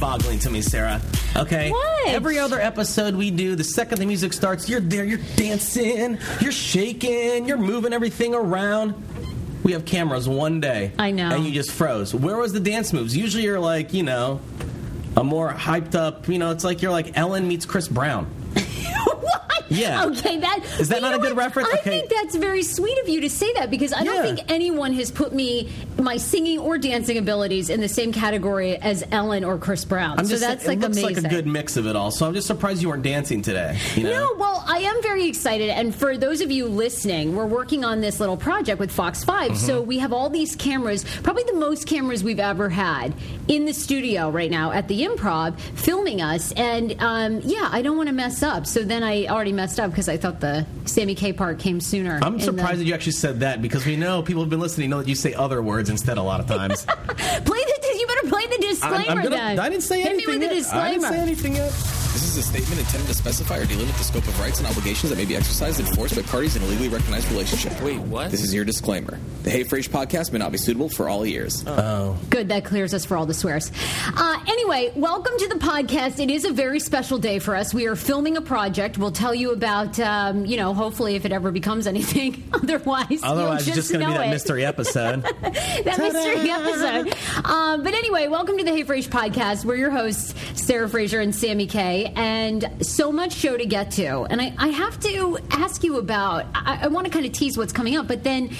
mind boggling to me, Sarah. Okay. What? Every other episode we do, the second the music starts, you're there, you're dancing, you're shaking, you're moving everything around. We have cameras one day. I know. And you just froze. Where was the dance moves? Usually you're like, you know, a more hyped up, you know, it's like you're like Ellen meets Chris Brown. what? Yeah. Okay, that Is that not a good what? reference? I Okay. think that's very sweet of you to say that because I don't think anyone has put me my singing or dancing abilities in the same category as Ellen or Chris Brown. So that's saying, like it looks amazing. like a good mix of it all. So I'm just surprised you weren't dancing today. You know? No, well, I am very excited. And for those of you listening, we're working on this little project with Fox 5. Mm-hmm. So we have all these cameras, probably the most cameras we've ever had in the studio right now at the improv, filming us. And um, yeah, I don't want to mess up. So then I already messed up because I thought the Sammy K part came sooner. I'm surprised the- that you actually said that because we know people have been listening know that you say other words instead a lot of times. Play the, you better play the disclaimer I'm, I'm gonna, then. I didn't say Hit anything. me with the yet. I didn't say anything yet. This is a statement intended to specify or delimit the scope of rights and obligations that may be exercised and enforced by parties in a legally recognized relationship. Wait, what? This is your disclaimer. The Hey Frase podcast may not be suitable for all ears. Oh. Good, that clears us for all the swears. Uh, anyway, welcome to the podcast. It is a very special day for us. We are filming a project. We'll tell you about, um, you know, hopefully if it ever becomes anything. Otherwise, Otherwise, you'll it's just know going to be that it. mystery episode. that mystery episode. Um, but anyway, welcome to the Hey Frase podcast. We're your hosts, Sarah Fraser and Sammy Kay, and so much show to get to. And I, I have to ask you about. I, I want to kind of tease what's coming up, but then.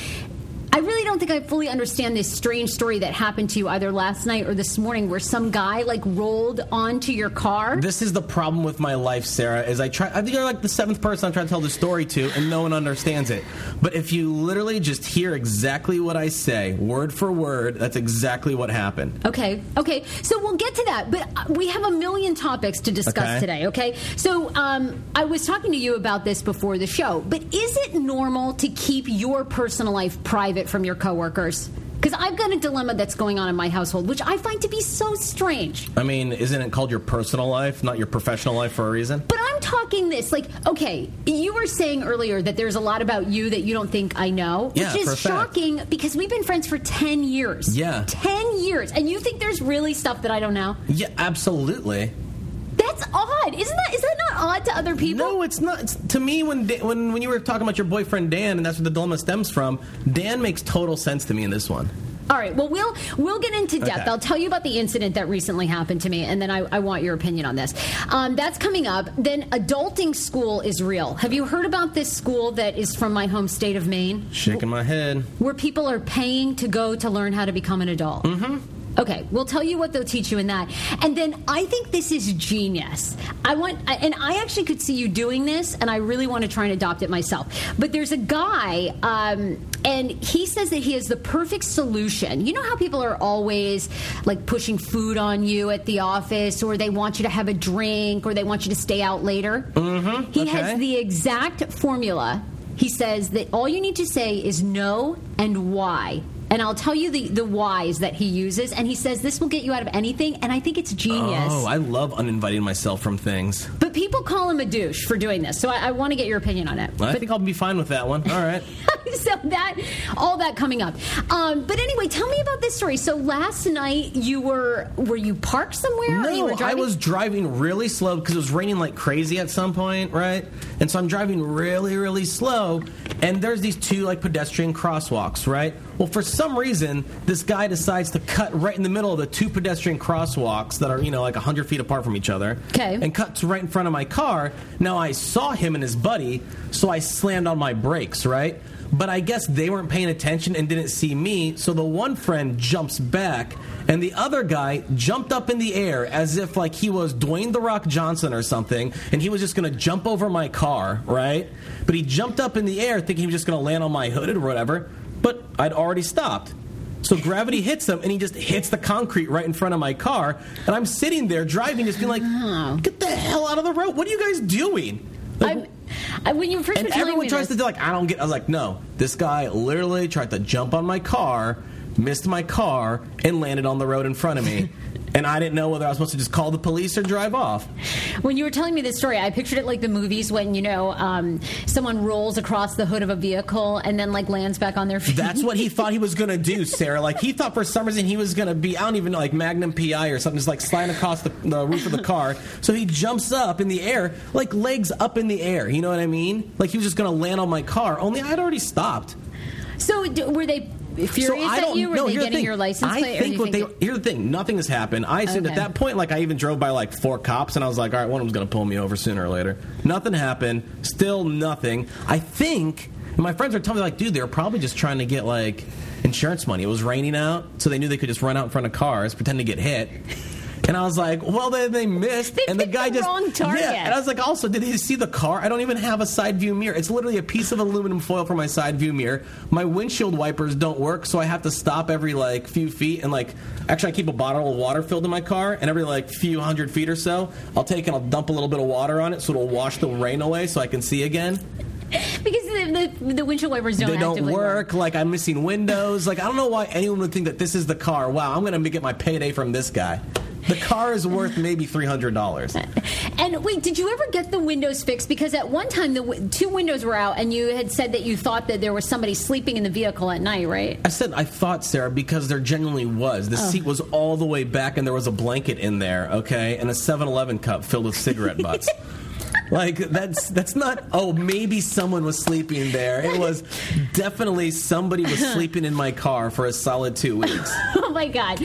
I really don't think I fully understand this strange story that happened to you either last night or this morning, where some guy like rolled onto your car. this is the problem with my life, Sarah. Is I try. I think you're like the seventh person I'm trying to tell the story to, and no one understands it. But if you literally just hear exactly what I say, word for word, that's exactly what happened. Okay, okay. So we'll get to that, but uh, we have a million topics to discuss Okay. today, okay? So um, I was talking to you about this before the show, but is it normal to keep your personal life private from your coworkers? Because I've got a dilemma that's going on in my household, which I find to be so strange. I mean, isn't it called your personal life, not your professional life, for a reason? But I'm talking this like, okay, you were saying earlier that there's a lot about you that you don't think I know, Yeah, which is fact. shocking because we've been friends for 10 years. Yeah. 10 years. And you think there's really stuff that I don't know? Yeah, absolutely. That's odd. Isn't that is that not odd to other people? No, it's not. It's, to me, when Da- when when you were talking about your boyfriend Dan, and that's where the dilemma stems from, Dan makes total sense to me in this one. All right. Well, we'll we'll get into depth. Okay. I'll tell you about the incident that recently happened to me, and then I, I want your opinion on this. Um, that's coming up. Then, adulting school is real. Have you heard about this school that is from my home state of Maine, Shaking my head. where people are paying to go to learn how to become an adult? Mm-hmm. Okay, we'll tell you what they'll teach you in that. And then I think this is genius. I want, and I actually could see you doing this, and I really want to try and adopt it myself. But there's a guy, um, and he says that he has the perfect solution. You know how people are always like pushing food on you at the office, or they want you to have a drink, or they want you to stay out later? Mm-hmm. He okay. has the exact formula. He says that all you need to say is no and why. And I'll tell you the, the whys that he uses. And he says this will get you out of anything. And I think it's genius. Oh, I love uninviting myself from things. but people call him a douche for doing this. So I, I want to get your opinion on it. I think I'll be fine with that one. All right. so that all that coming up um, but anyway tell me about this story so last night you were were you parked somewhere No, I was driving really slow because it was raining like crazy at some point, right? And so I'm driving really, really slow, and there's these two like pedestrian crosswalks, right? Well, for some reason, this guy decides to cut right in the middle of the two pedestrian crosswalks that are, you know, like 100 feet apart from each other. 'Kay. And cuts right in front of my car. Now, I saw him and his buddy, so I slammed on my brakes, right? But I guess they weren't paying attention and didn't see me, so the one friend jumps back, and the other guy jumped up in the air as if like he was Dwayne the Rock Johnson or something, and he was just gonna jump over my car, right? But he jumped up in the air thinking he was just gonna land on my hood or whatever, but I'd already stopped. So gravity hits him, and he just hits the concrete right in front of my car. And I'm sitting there driving, just being like, uh-huh. "Get the hell out of the road! What are you guys doing?" Like, I, when you first and everyone tries this, to do like, I don't get. I was like, no, this guy literally tried to jump on my car, missed my car, and landed on the road in front of me. and I didn't know whether I was supposed to just call the police or drive off. When you were telling me this story, I pictured it like the movies when you know um, someone rolls across the hood of a vehicle and then like lands back on their feet. That's what he thought he was going to do, Sarah. Like he thought for some reason he was going to be I don't even know like Magnum PI or something, just like sliding across the, the roof of the car. So he jumps up in the air, like legs up in the air. You know what I mean? Like he was just going to land on my car. Only I'd already stopped. So d- were they furious so I at don't you? Were know. they Here's the thing. your license plate? do think what they. Here's the thing. Nothing has happened. I assumed Okay. at that point, like I even drove by like four cops, and I was like, all right, one of them's going to pull me over sooner or later. Nothing happened. Still nothing. I think. My friends are telling me like, dude, they were probably just trying to get like insurance money. It was raining out, so they knew they could just run out in front of cars, pretend to get hit. And I was like, well, then they missed. They and the guy the just wrong target. Yeah. And I was like, also, did he see the car? I don't even have a side view mirror. It's literally a piece of aluminum foil for my side view mirror. My windshield wipers don't work, so I have to stop every like few feet and like actually I keep a bottle of water filled in my car, and every like few hundred feet or so, I'll take and I'll dump a little bit of water on it so it'll wash the rain away so I can see again. because the, the, the windshield wipers don't they don't actively work. Like I'm missing windows. Like I don't know why anyone would think that this is the car. Wow, I'm gonna get my payday from this guy. The car is worth maybe three hundred dollars. And wait, did you ever get the windows fixed? Because at one time the w- two windows were out, and you had said that you thought that there was somebody sleeping in the vehicle at night, right? I said I thought, Sarah, because there genuinely was. The oh. seat was all the way back, and there was a blanket in there, okay, and a 7-Eleven cup filled with cigarette butts. like that's that's not. Oh, maybe someone was sleeping there. It was definitely somebody was sleeping in my car for a solid two weeks. oh my god,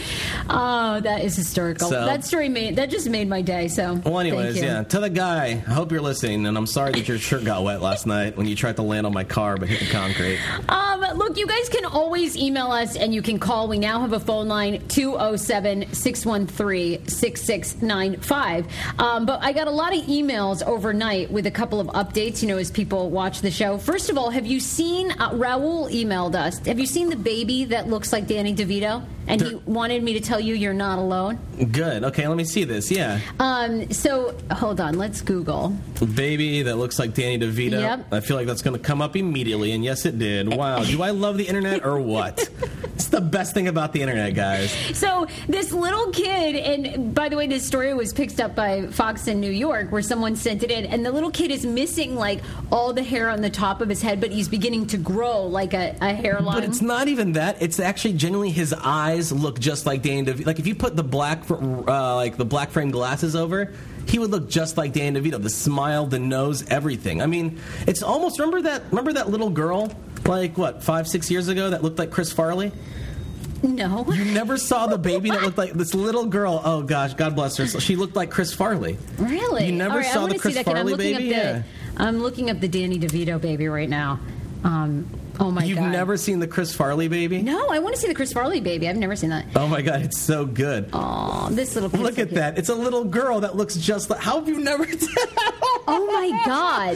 oh that is hysterical. So- that story made that just made my day. So Well, anyways, yeah. To the guy, I hope you're listening, and I'm sorry that your shirt got wet last night when you tried to land on my car but hit the concrete. Um, look, you guys can always email us and you can call. We now have a phone line 207 613 6695. Um, But I got a lot of emails overnight with a couple of updates, you know, as people watch the show. First of all, have you seen, uh, Raul emailed us, have you seen the baby that looks like Danny DeVito? And he wanted me to tell you you're not alone. Good. Okay, let me see this. Yeah. Um, so hold on, let's Google. Baby that looks like Danny DeVito. Yep. I feel like that's going to come up immediately, and yes, it did. Wow. Do I love the internet or what? it's the best thing about the internet, guys. So this little kid, and by the way, this story was picked up by Fox in New York, where someone sent it in, and the little kid is missing like all the hair on the top of his head, but he's beginning to grow like a, a hairline. But it's not even that. It's actually genuinely his eyes look just like Danny DeVito. Like if you put the black, uh, like the black frame glasses over, he would look just like Danny DeVito. The smile, the nose, everything. I mean, it's almost remember that remember that little girl, like what five six years ago, that looked like Chris Farley. no. You never saw the baby that looked like this little girl. Oh gosh, God bless her. She looked like Chris Farley. Really? You never right, saw the Chris see that kid. I'm Farley looking baby? The, Yeah. I'm looking up the Danny DeVito baby right now. Um, oh my god. You've never seen the Chris Farley baby? No, I want to see the Chris Farley baby. I've never seen that. Oh my God, it's so good. Oh, this little. Look at that. It's a little girl that looks just like. How have you never? Oh my god!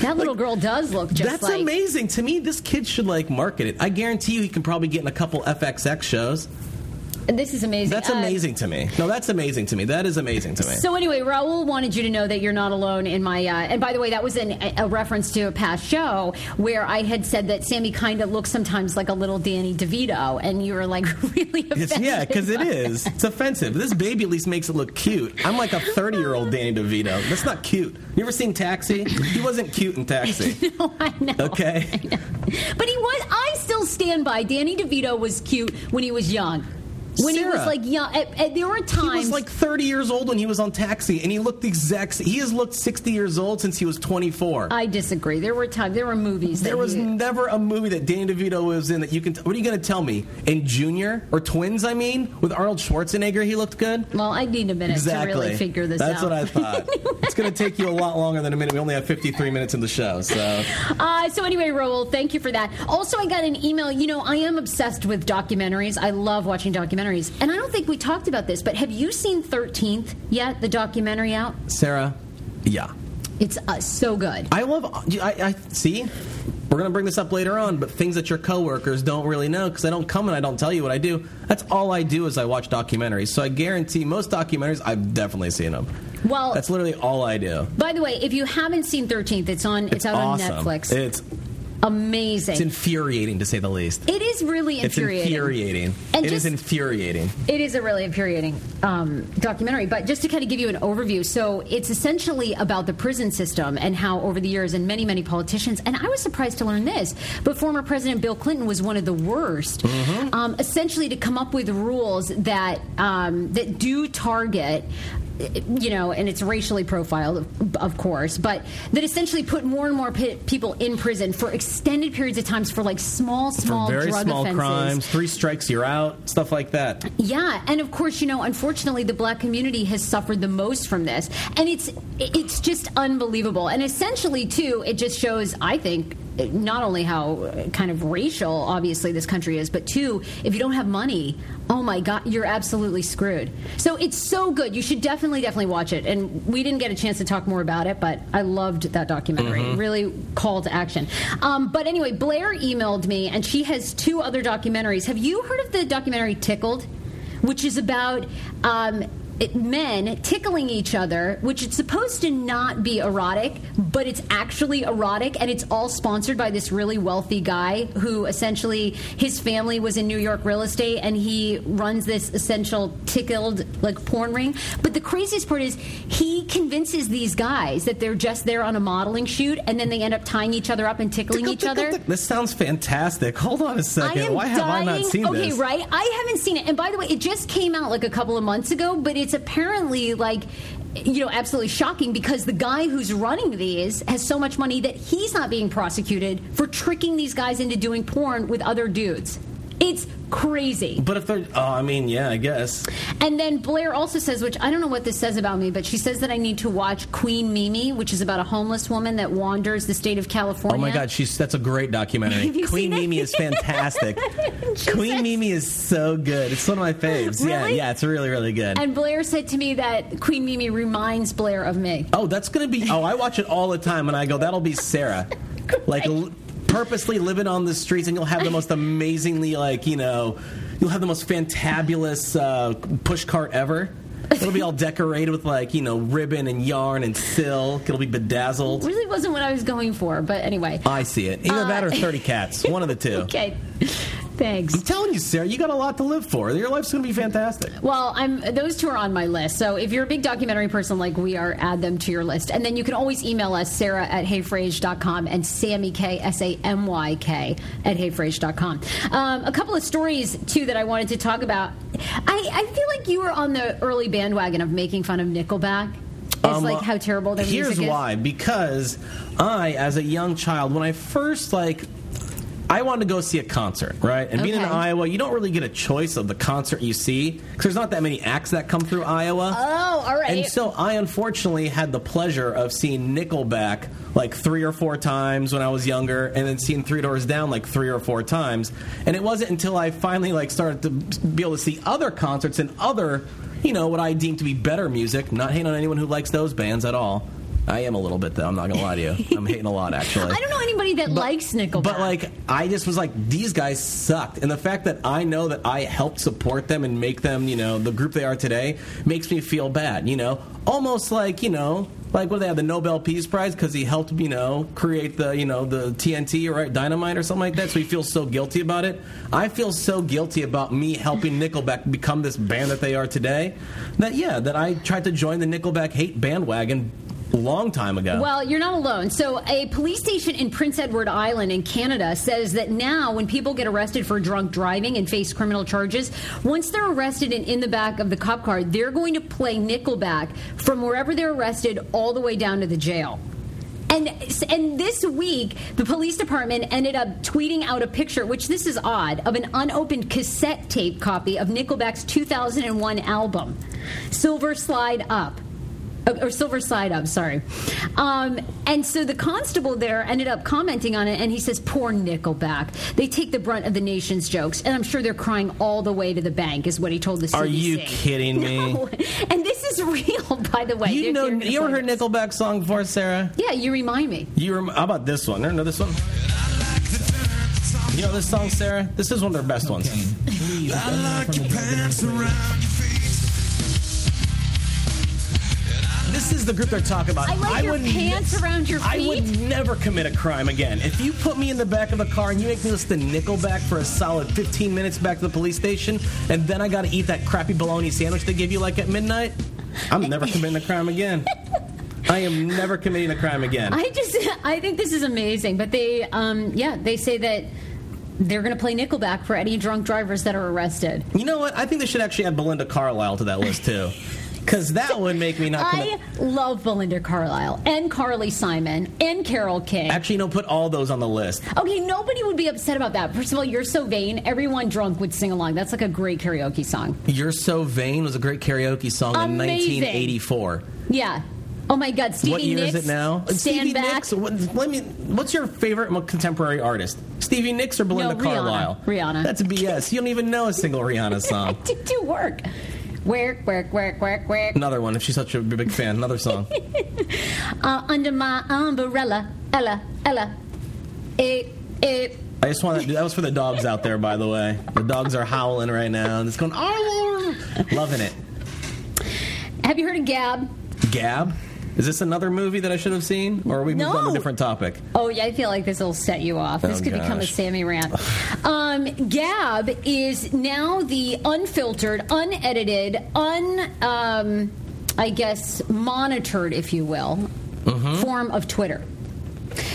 that little girl does look just like That's like. amazing. To me, this kid should like market it. I guarantee you he can probably get in a couple FXX shows. This is amazing. That's Uh, amazing to me. No, that's amazing to me. That is amazing to me. So anyway, Raul wanted you to know that you're not alone in my. Uh, and by the way, that was an, a reference to a past show where I had said that Sammy kind of looks sometimes like a little Danny DeVito, and you were like really yeah, because it is. It's offensive. This baby at least makes it look cute. I'm like a 30 year old Danny DeVito. That's not cute. You ever seen Taxi? He wasn't cute in Taxi. No, I know. Okay. But he was. I still stand by. Danny DeVito was cute when he was young. When he was like young, at, at- there were times He was like 30 years old when he was on Taxi, and he looked the exact. He has looked 60 years old since he was 24. I disagree. There were times. There were movies. there was he- never a movie that Danny DeVito was in that you can. What are you going to tell me? In Junior or Twins? I mean, with Arnold Schwarzenegger, he looked good. well, I need a minute Exactly. to really figure this That's out. what I thought. it's going to take you a lot longer than a minute. We only have 53 minutes in the show, so Uh, so anyway, Raul, thank you for that. Also, I got an email. You know, I am obsessed with documentaries. I love watching documentaries, and I don't think we talked about this, but have you seen Thirteenth yet? The documentary out. Sarah, yeah. It's uh, so good. I love. I, I see. We're gonna bring this up later on, but things that your coworkers don't really know because I don't come and I don't tell you what I do. That's all I do is I watch documentaries. So I guarantee most documentaries I've definitely seen them. Well, That's literally all I do. by the way, if you haven't seen Thirteenth, it's on. It's, out awesome. on Netflix. It's amazing. It's infuriating to say the least. it is really infuriating. It's infuriating. And It is just- infuriating. It is a really infuriating um, documentary. But just to kind of give you an overview, so it's essentially about the prison system and how over the years, and many, many politicians, and I was surprised to learn this, but former President Bill Clinton was one of the worst, Mm-hmm. um, essentially to come up with rules that um, that do target. You know, and it's racially profiled, of, course, but that essentially put more and more pe- people in prison for extended periods of times for like small, small For very drug small offenses. crimes, three strikes, you're out, stuff like that. Yeah, and of course, you know, unfortunately, the black community has suffered the most from this, and it's it's just unbelievable. And essentially, too, it just shows, I think, not only how uh, kind of racial, obviously, this country is, but two, if you don't have money, oh my God, you're absolutely screwed. So it's so good. You should definitely, definitely watch it. And we didn't get a chance to talk more about it, but I loved that documentary. Really call to action. Um, but anyway, Blair emailed me, and she has two other documentaries. Have you heard of the documentary Tickled? which is about um, it- men tickling each other, which it's supposed to not be erotic, but it's actually erotic, and it's all sponsored by this really wealthy guy who essentially his family was in New York real estate, and he runs this essential tickled like porn ring. But the craziest part is he convinces these guys that they're just there on a modeling shoot, and then they end up tying each other up and tickling each other. This sounds fantastic. Hold on a second. Why have dying. I not seen okay, this? Okay, right? I haven't seen it. And by the way, it just came out like a couple of months ago, but it's apparently like you know absolutely shocking because the guy who's running these has so much money that he's not being prosecuted for tricking these guys into doing porn with other dudes. It's crazy. But if they're, oh, I mean, yeah, I guess. And then Blair also says, which I don't know what this says about me, but she says that I need to watch Queen Mimi, which is about a homeless woman that wanders the state of California. Oh my God, she's that's a great documentary. Queen? Mimi is fantastic. Queen says- Mimi is so good. It's one of my faves. Yeah, Really? yeah, it's really, really good. And Blair said to me that Queen Mimi reminds Blair of me. oh, that's gonna be. Oh, I watch it all the time, and I go, that'll be Sarah. Like l- purposely living on the streets, and you'll have the most amazingly, like you know, you'll have the most fantabulous uh, push cart ever. It'll be all decorated with like you know ribbon and yarn and silk. It'll be bedazzled. Really wasn't what I was going for, but anyway. I see it. Either that or thirty cats. One of the two. Okay. Thanks. I'm telling you, Sarah, you got a lot to live for. Your life's going to be fantastic. Well, I'm those two are on my list. So if you're a big documentary person like we are, add them to your list. And then you can always email us, Sarah at heyfrase.com and Sammy K S A M Y K at heyfrase.com. Um, a couple of stories too that I wanted to talk about. I, I feel like you were on the early bandwagon of making fun of Nickelback. It's Um, like how terrible their Here's music is. Here's why. Because I, as a young child, when I first like. I wanted to go see a concert, right? And being in Iowa, you don't really get a choice of the concert you see because there's not that many acts that come through Iowa. Oh, all right. And so I unfortunately had the pleasure of seeing Nickelback like three or four times when I was younger, and then seeing Three Doors Down like three or four times. And it wasn't until I finally like started to be able to see other concerts and other, you know, what I deem to be better music. Not hating on anyone who likes those bands at all. I am a little bit though. I'm not gonna lie to you. I'm hating a lot actually. I don't know anybody that likes Nickelback. But like, I just was like, these guys sucked, and the fact that I know that I helped support them and make them, you know, the group they are today, makes me feel bad. You know, almost like you know, like what do they have the Nobel Peace Prize because he helped, you know, create the, you know, the TNT or right, dynamite or something like that. So he feels so guilty about it. I feel so guilty about me helping Nickelback become this band that they are today. That yeah, that I tried to join the Nickelback hate bandwagon long time ago. Well, you're not alone. So, a police station in Prince Edward Island in Canada says that now, when people get arrested for drunk driving and face criminal charges, once they're arrested and in the back of the cop car, they're going to play Nickelback from wherever they're arrested all the way down to the jail. And and this week, the police department ended up tweeting out a picture, which this is odd, of an unopened cassette tape copy of Nickelback's 2001 album, Silver Slide Up. Or Silver Side Up, sorry. Um, and so the constable there ended up commenting on it, and he says, Poor Nickelback. They take the brunt of the nation's jokes, and I'm sure they're crying all the way to the bank, is what he told the CBC. Are you kidding me? No. And this is real, by the way. You They're- know, they're you ever heard. Nickelback song before, Sarah? Yeah, you remind me. You rem- how about this one? Ever know this one? You know this song, Sarah? This is one of their best ones. This this is the group they're talking about. I like your would pants around your feet. I would never commit a crime again. If you put me in the back of the car and you make me listen to Nickelback for a solid 15 minutes back to the police station, and then I got to eat that crappy bologna sandwich they give you like at midnight, I'm never committing a crime again. I am never committing a crime again. I just, I think this is amazing. But they, um, yeah, they say that they're going to play Nickelback for any drunk drivers that are arrested. you know what? I think they should actually add Belinda Carlisle to that list too, because that would make me not. I love Belinda Carlisle and Carly Simon and Carole King. Actually, no, put all those on the list. Okay, nobody would be upset about that. First of all, you're so vain. Everyone drunk would sing along. That's like a great karaoke song. You're So Vain was a great karaoke song in 1984. Yeah. Oh my God, Stevie what year Nicks. is it now? Stand Stevie back. Nicks. What, let me. What's your favorite contemporary artist? Stevie Nicks or Belinda No, Rihanna. Carlisle? Rihanna. That's BS. You don't even know a single Rihanna I song. did do work. Work, work, work, work, work. Another one. If she's such a big fan, another song. Uh, under my umbrella, Ella, Ella. It, it. I just want to. That was for the dogs out there, by the way. The dogs are howling right now and it's going. Oh, loving it. Have you heard of Gab? Gab. Is this another movie that I should have seen, or are we moved on to a different topic? Oh yeah, I feel like this will set you off. This Oh, could become a. Sammy rant. Um, Gab is now the unfiltered, unedited, un, um, I guess, monitored, if you will, Mm-hmm. form of Twitter.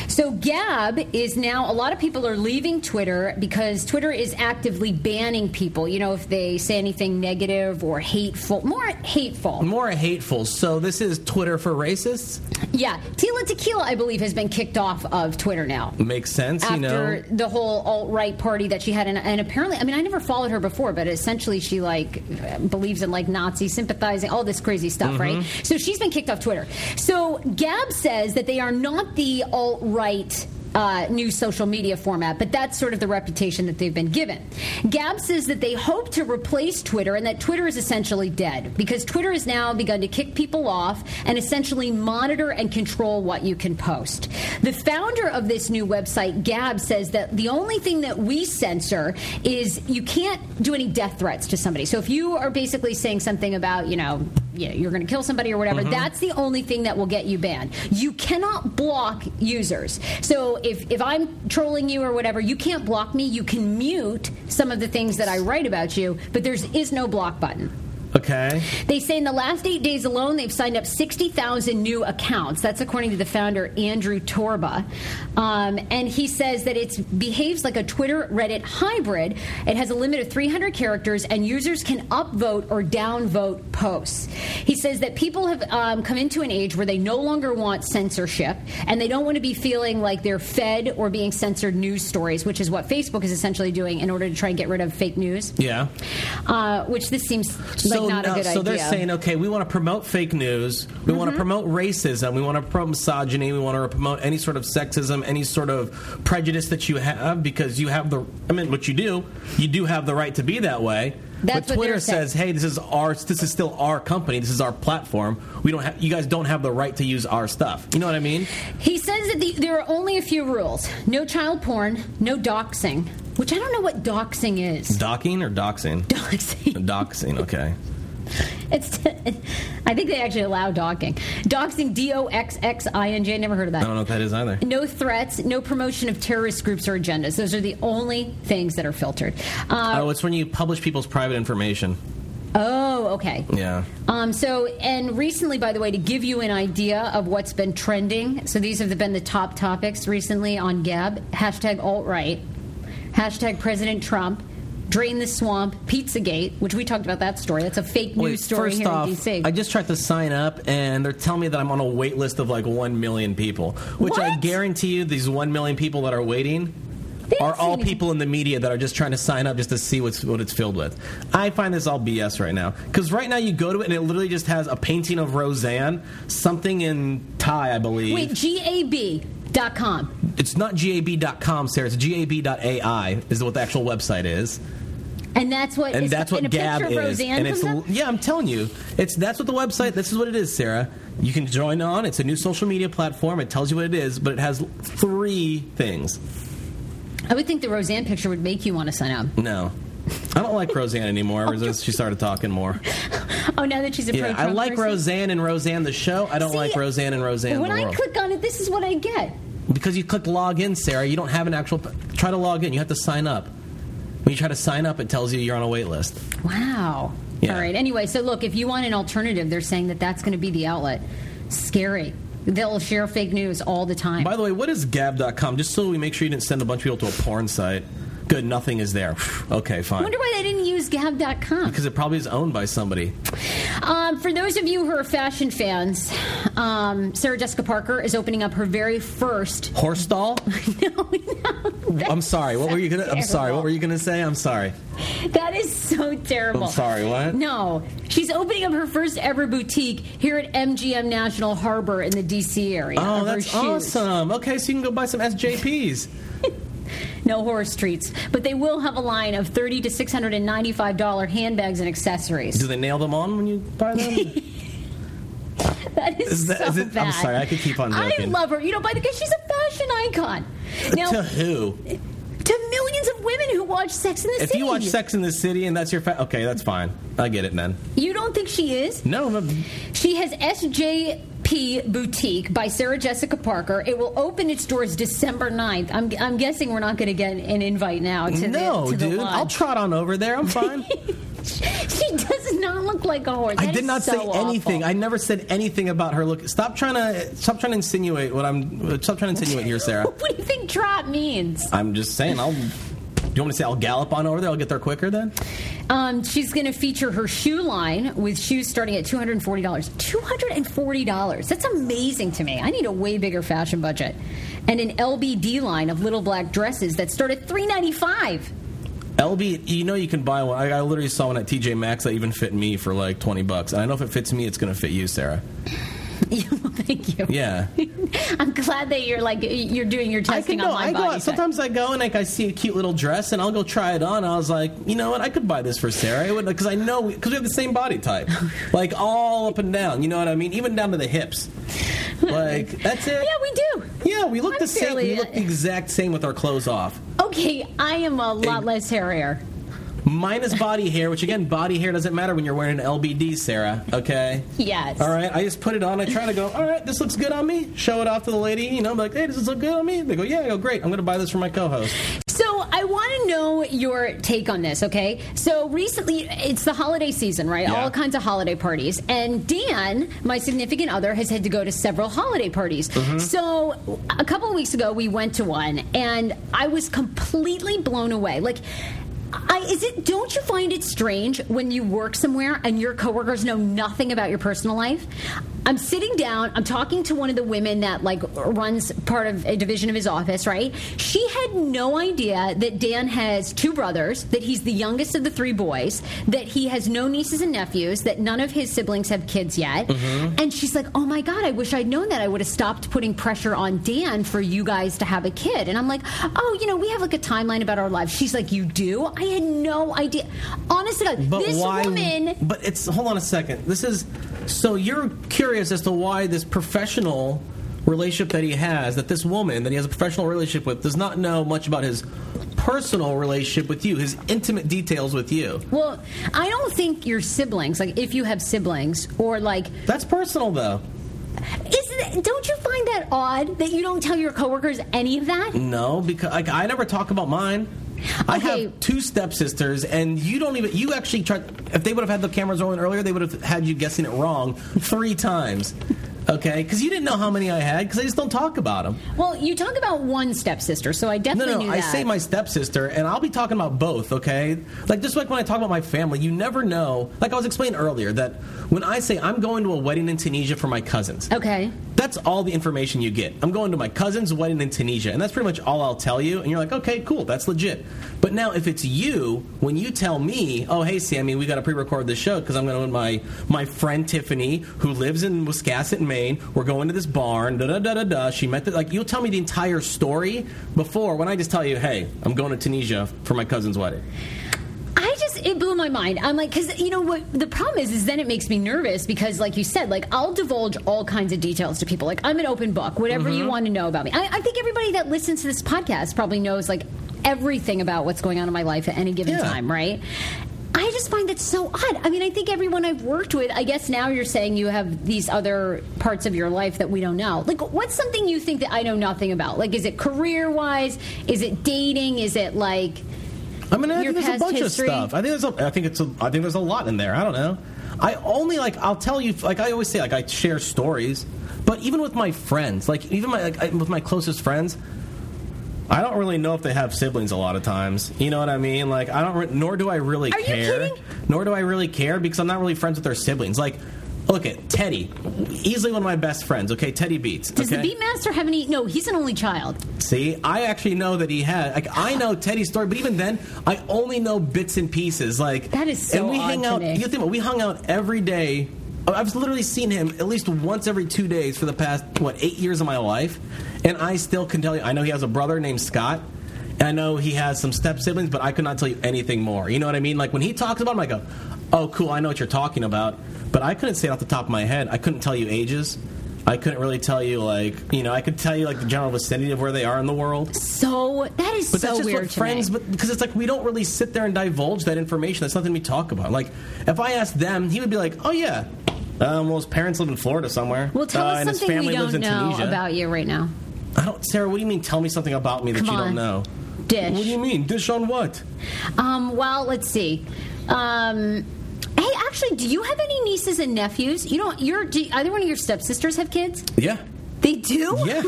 So Gab is now a lot of people are leaving Twitter because Twitter is actively banning people. You know, if they say anything negative or hateful, more hateful. More hateful. So this is Twitter for racists. Yeah, Tila Tequila, I believe, has been kicked off of Twitter now. Makes sense, you after know. the whole alt right party that she had, and, and apparently, I mean, I never followed her before, but essentially, she like believes in like Nazi sympathizing, all this crazy stuff, Mm-hmm. right? So she's been kicked off Twitter. So Gab says that they are not the alt right. Uh, new social media format, but that's sort of the reputation that they've been given. Gab says that they hope to replace Twitter and that Twitter is essentially dead because Twitter has now begun to kick people off and essentially monitor and control what you can post. The founder of this new website, Gab, says that the only thing that we censor is you can't do any death threats to somebody. So if you are basically saying something about, you know, you're going to kill somebody or whatever, that's the only thing that will get you banned. You cannot block users. So if, if I'm trolling you or whatever, you can't block me. You can mute some of the things that I write about you, but there's is no block button. Okay. They say in the last eight days alone, they've signed up 60,000 new accounts. That's according to the founder, Andrew Torba. Um, and he says that it behaves like a Twitter Reddit hybrid. It has a limit of 300 characters, and users can upvote or downvote posts. He says that people have um, come into an age where they no longer want censorship, and they don't want to be feeling like they're fed or being censored news stories, which is what Facebook is essentially doing in order to try and get rid of fake news. Yeah. Uh, which this seems like not now- a good so idea. they're saying, okay, we want to promote fake news, we want to Mm-hmm. promote racism, we want to promote misogyny, we want to promote any sort of sexism, any sort of prejudice that you have because you have the. I mean, what you do, you do have the right to be that way. That's but Twitter says, "Hey, this is our, this is still our company. This is our platform. We don't have, you guys don't have the right to use our stuff. You know what I mean? He says that the, there are only a few rules: no child porn, no doxing. Which I don't know what doxing is. Docking or doxing? Doxing. Doxing. Okay. It's. I think they actually allow doxing. Doxing. D O X X I N G. I never heard of that. I don't know what that is either. No threats, no promotion of terrorist groups or agendas. Those are the only things that are filtered. Uh, Oh, it's when you publish people's private information. oh, okay. Yeah. Um, so, and recently, by the way, to give you an idea of what's been trending, so these have been the top topics recently on Gab hashtag alt right, hashtag President Trump, drain the swamp, Pizzagate, which we talked about that story. That's a fake news Wait, story first here off, in DC. I just tried to sign up, and they're telling me that I'm on a wait list of like one million people, which I guarantee you, these one million people that are waiting They are all people in the media that are just trying to sign up just to see what's what it's filled with. I find this all BS right now because right now you go to it and it literally just has a painting of Roseanne, something in Thai, I believe. Wait, GAB.com. It's not gab.com, Sarah. It's gab.ai is what the actual website is. And that's what and is- that's what Gab is. Roseanne and it's yeah, I'm telling you, it's that's what the website. This is what it is, Sarah. You can join on. It's a new social media platform. It tells you what it is, but it has three things. I would think the Roseanne picture would make you want to sign up. No, I don't like Roseanne anymore ever since she started talking more. Oh, now that she's a Yeah, I like person? Roseanne and Roseanne the show. I don't See, like Roseanne and Roseanne When I click on it, this is what I get. Because you click log in, Sarah, you don't have an actual. Try to log in. You have to sign up. When you try to sign up, it tells you you're on a wait list. Wow. Yeah. All right. Anyway, so look, if you want an alternative, they're saying that that's going to be the outlet. Scary. They'll share fake news all the time. By the way, what is Gab.com? Just so we make sure you didn't send a bunch of people to a porn site. Good, nothing is there. okay, fine. I wonder why they didn't use Gab.com. Because it probably is owned by somebody. Um, for those of you who are fashion fans, um, Sarah Jessica Parker is opening up her very first. Horse stall? no, no, I'm sorry. What were you gonna? I'm sorry. What were you gonna say? I'm sorry. that is so terrible. I'm sorry. What? No, she's opening up her first ever boutique here at MGM National Harbor in the DC area. Oh, that's awesome. Okay, so you can go buy some SJPs. No horse treats, but they will have a line of thirty to six hundred and ninety-five dollar handbags and accessories. Do they nail them on when you buy them? That is, Is that- so is it- bad. I'm sorry, I could keep on I love her. You know, by the way, she's a fashion icon. Now, to who? to, millions of women who watch Sex in the If City. If you watch Sex in the City and that's your fa- okay, that's fine. I get it man. you don't think she is? No, no She has SJP Boutique by Sarah Jessica Parker. It will open its doors December 9th. I'm, I'm guessing we're not going to get an invite now to no, the, to the dude. I'll trot on over there. I'm fine. she does not look like a horse. I did not so say anything. awful. I never said anything about her look. Stop trying to stop trying to insinuate what I'm. Stop trying to insinuate here, Sarah. What do you think trot means? I'm just saying. I'll. Do you want me to say I'll gallop on over there? I'll get there quicker then. Um, she's going to feature her shoe line with shoes starting at $240. $240. That's amazing to me. I need a way bigger fashion budget. And an LBD line of little black dresses that start at 395. LB, you know you can buy one. I, I literally saw one at TJ Maxx that even fit me for like twenty bucks. And I know if it fits me, it's going to fit you, Sarah. Thank you. Yeah. I'm glad that you're like you're doing your I can testing go. on my I go body. out. Sometimes I go and like I see a cute little dress and I'll go try it on. I was like, you know what? I could buy this for Sarah because I know because we have the same body type, like all up and down. You know what I mean? Even down to the hips. Like that's it. Yeah, we do. Yeah, we look I'm the same. fairly- We look the uh, exact same with our clothes off. Okay, I am a lot less hairier. Minus body hair, which again, body hair doesn't matter when you're wearing an LBD, Sarah. Okay. Yes. All right, I just put it on. I try to go. All right, this looks good on me. Show it off to the lady. You know, I'm like, hey, does this look good on me? They go, yeah. I go, great. I'm going to buy this for my co-host. So I want to know your take on this, okay? So recently, it's the holiday season, right? Yeah. All kinds of holiday parties. And Dan, my significant other, has had to go to several holiday parties. Mm-hmm. So a couple of weeks ago, we went to one, and I was completely blown away. Like, I, is it? Don't you find it strange when you work somewhere and your coworkers know nothing about your personal life? I'm sitting down. I'm talking to one of the women that like runs part of a division of his office. Right? She had no idea that Dan has two brothers. That he's the youngest of the three boys. That he has no nieces and nephews. That none of his siblings have kids yet. Mm-hmm. And she's like, "Oh my god! I wish I'd known that. I would have stopped putting pressure on Dan for you guys to have a kid." And I'm like, "Oh, you know, we have like a timeline about our lives." She's like, "You do?" I had no idea. Honest to God, But this why? woman. But it's hold on a second. This is so you're curious as to why this professional relationship that he has, that this woman that he has a professional relationship with, does not know much about his personal relationship with you, his intimate details with you. Well, I don't think your siblings, like if you have siblings, or like, That's personal, though. is don't you find that odd that you don't tell your coworkers any of that? No, because like, I never talk about mine. I Okay. have two stepsisters, and you don't even. You actually tried. If they would have had the cameras rolling earlier, they would have had you guessing it wrong three times. Okay, because you didn't know how many I had, because I just don't talk about them. Well, you talk about one stepsister, so I definitely no, knew I say my stepsister, and I'll be talking about both, okay? Like, just like when I talk about my family, you never know. Like I was explaining earlier, that when I say I'm going to a wedding in Tunisia for my cousins, Okay. that's all the information you get. I'm going to my cousin's wedding in Tunisia, and that's pretty much all I'll tell you. And you're like, okay, cool, that's legit. But now, if it's you, when you tell me, oh, hey, Sammy, we got to pre-record this show because I'm going to with my my friend Tiffany, who lives in Wiscasset, Maine. We're going to this barn. Da da da da da. She met the like. You'll tell me the entire story before when I just tell you, hey, I'm going to Tunisia for my cousin's wedding. I just it blew my mind. I'm like, because you know what the problem is, is then it makes me nervous because, like you said, like I'll divulge all kinds of details to people. Like I'm an open book. Whatever Mm-hmm. you want to know about me, I, I think everybody that listens to this podcast probably knows like everything about what's going on in my life at any given Yeah. time, right? I just find that so odd. I mean, I think everyone I've worked with, I guess now you're saying you have these other parts of your life that we don't know. Like, what's something you think that I know nothing about? Like, is it career wise? Is it dating? Is it like. I mean, I Your think there's a bunch history? of stuff. I think there's a, I think it's a, I think there's a lot in there. I don't know. I only like I'll tell you like I always say like I share stories, but even with my friends, like even my like I, with my closest friends, I don't really know if they have siblings a lot of times. You know what I mean? Like I don't. Re- nor do I really Are you care. kidding? Nor do I really care because I'm not really friends with their siblings. Like. Look at Teddy, easily one of my best friends. Okay, Teddy Beats. Does okay? the Beatmaster have any? No, he's an only child. See, I actually know that he had. Like, I know Teddy's story, but even then, I only know bits and pieces. Like That is so And we hang out. You think about, we hung out every day. I've literally seen him at least once every two days for the past what eight years of my life, and I still can tell you. I know he has a brother named Scott. And I know he has some step siblings, but I could not tell you anything more. You know what I mean? Like when he talks about him, I go, "Oh, cool, I know what you're talking about." But I couldn't say it off the top of my head. I couldn't tell you ages. I couldn't really tell you like you know. I could tell you like the general vicinity of where they are in the world. So that is But so that's just weird what friends. But because it's like we don't really sit there and divulge that information. That's nothing we talk about. Like if I asked them, he would be like, "Oh yeah, um, well his parents live in Florida somewhere. well, tell uh, us something we don't know Tunisia." about you right now. I don't, Sarah. What do you mean? Tell me something about me that Come you on. don't know. Dish. What do you mean? Dish on what? Um, well, let's see. Um, hey, actually, do you have any nieces and nephews? You don't. You're. Do either one of your stepsisters have kids? Yeah, They do. yeah,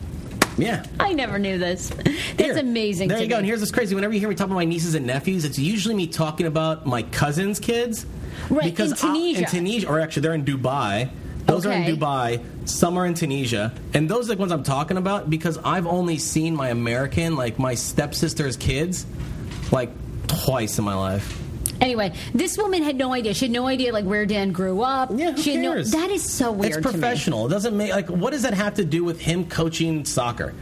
yeah. I never knew this. That's Here. amazing. There you go. And here's what's crazy. Whenever you hear me talk about my nieces and nephews, it's usually me talking about my cousins' kids. Right, because in Tunisia. I, in Tunisia, or actually, they're in Dubai. Those are in Dubai. Some are in Tunisia, and those are the ones I'm talking about because I've only seen my American, like my stepsister's kids, like twice in my life. Anyway, this woman had no idea. She had no idea like where Dan grew up. Yeah, who she cares? no. That is so weird. It's professional. It doesn't make like what does that have to do with him coaching soccer?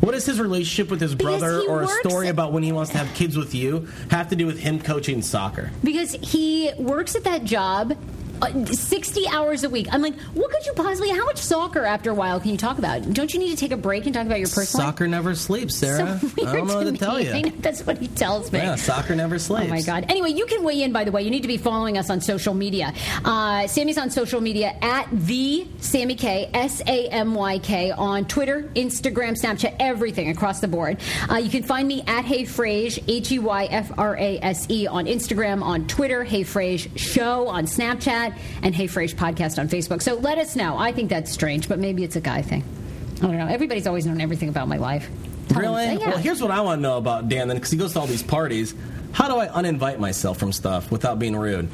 What does his relationship with his brother or a story at- about when he wants to have kids with you have to do with him coaching soccer? because he works at that job. Uh, 60 hours a week. I'm like, what could you possibly, how much soccer after a while can you talk about? Don't you need to take a break and talk about your personal life? Soccer never sleeps, Sarah. So weird I don't know what to tell you. know, that's what he tells me. Yeah, soccer never sleeps. Oh my God. Anyway, you can weigh in, by the way. You need to be following us on social media. Uh, Sammy's on social media at the Sammy K, S A M Y K, on Twitter, Instagram, Snapchat, everything across the board. Uh, you can find me at Hey Frase, H E Y F R A S E, on Instagram, on Twitter, Hey Frase Show on Snapchat, and Hey Frase Podcast on Facebook. So let us know. I think that's strange, but maybe it's a guy thing. I don't know. Everybody's always known everything about my life. Really? Yeah. Well, here's what I want to know about Dan then, because he goes to all these parties. How do I uninvite myself from stuff without being rude?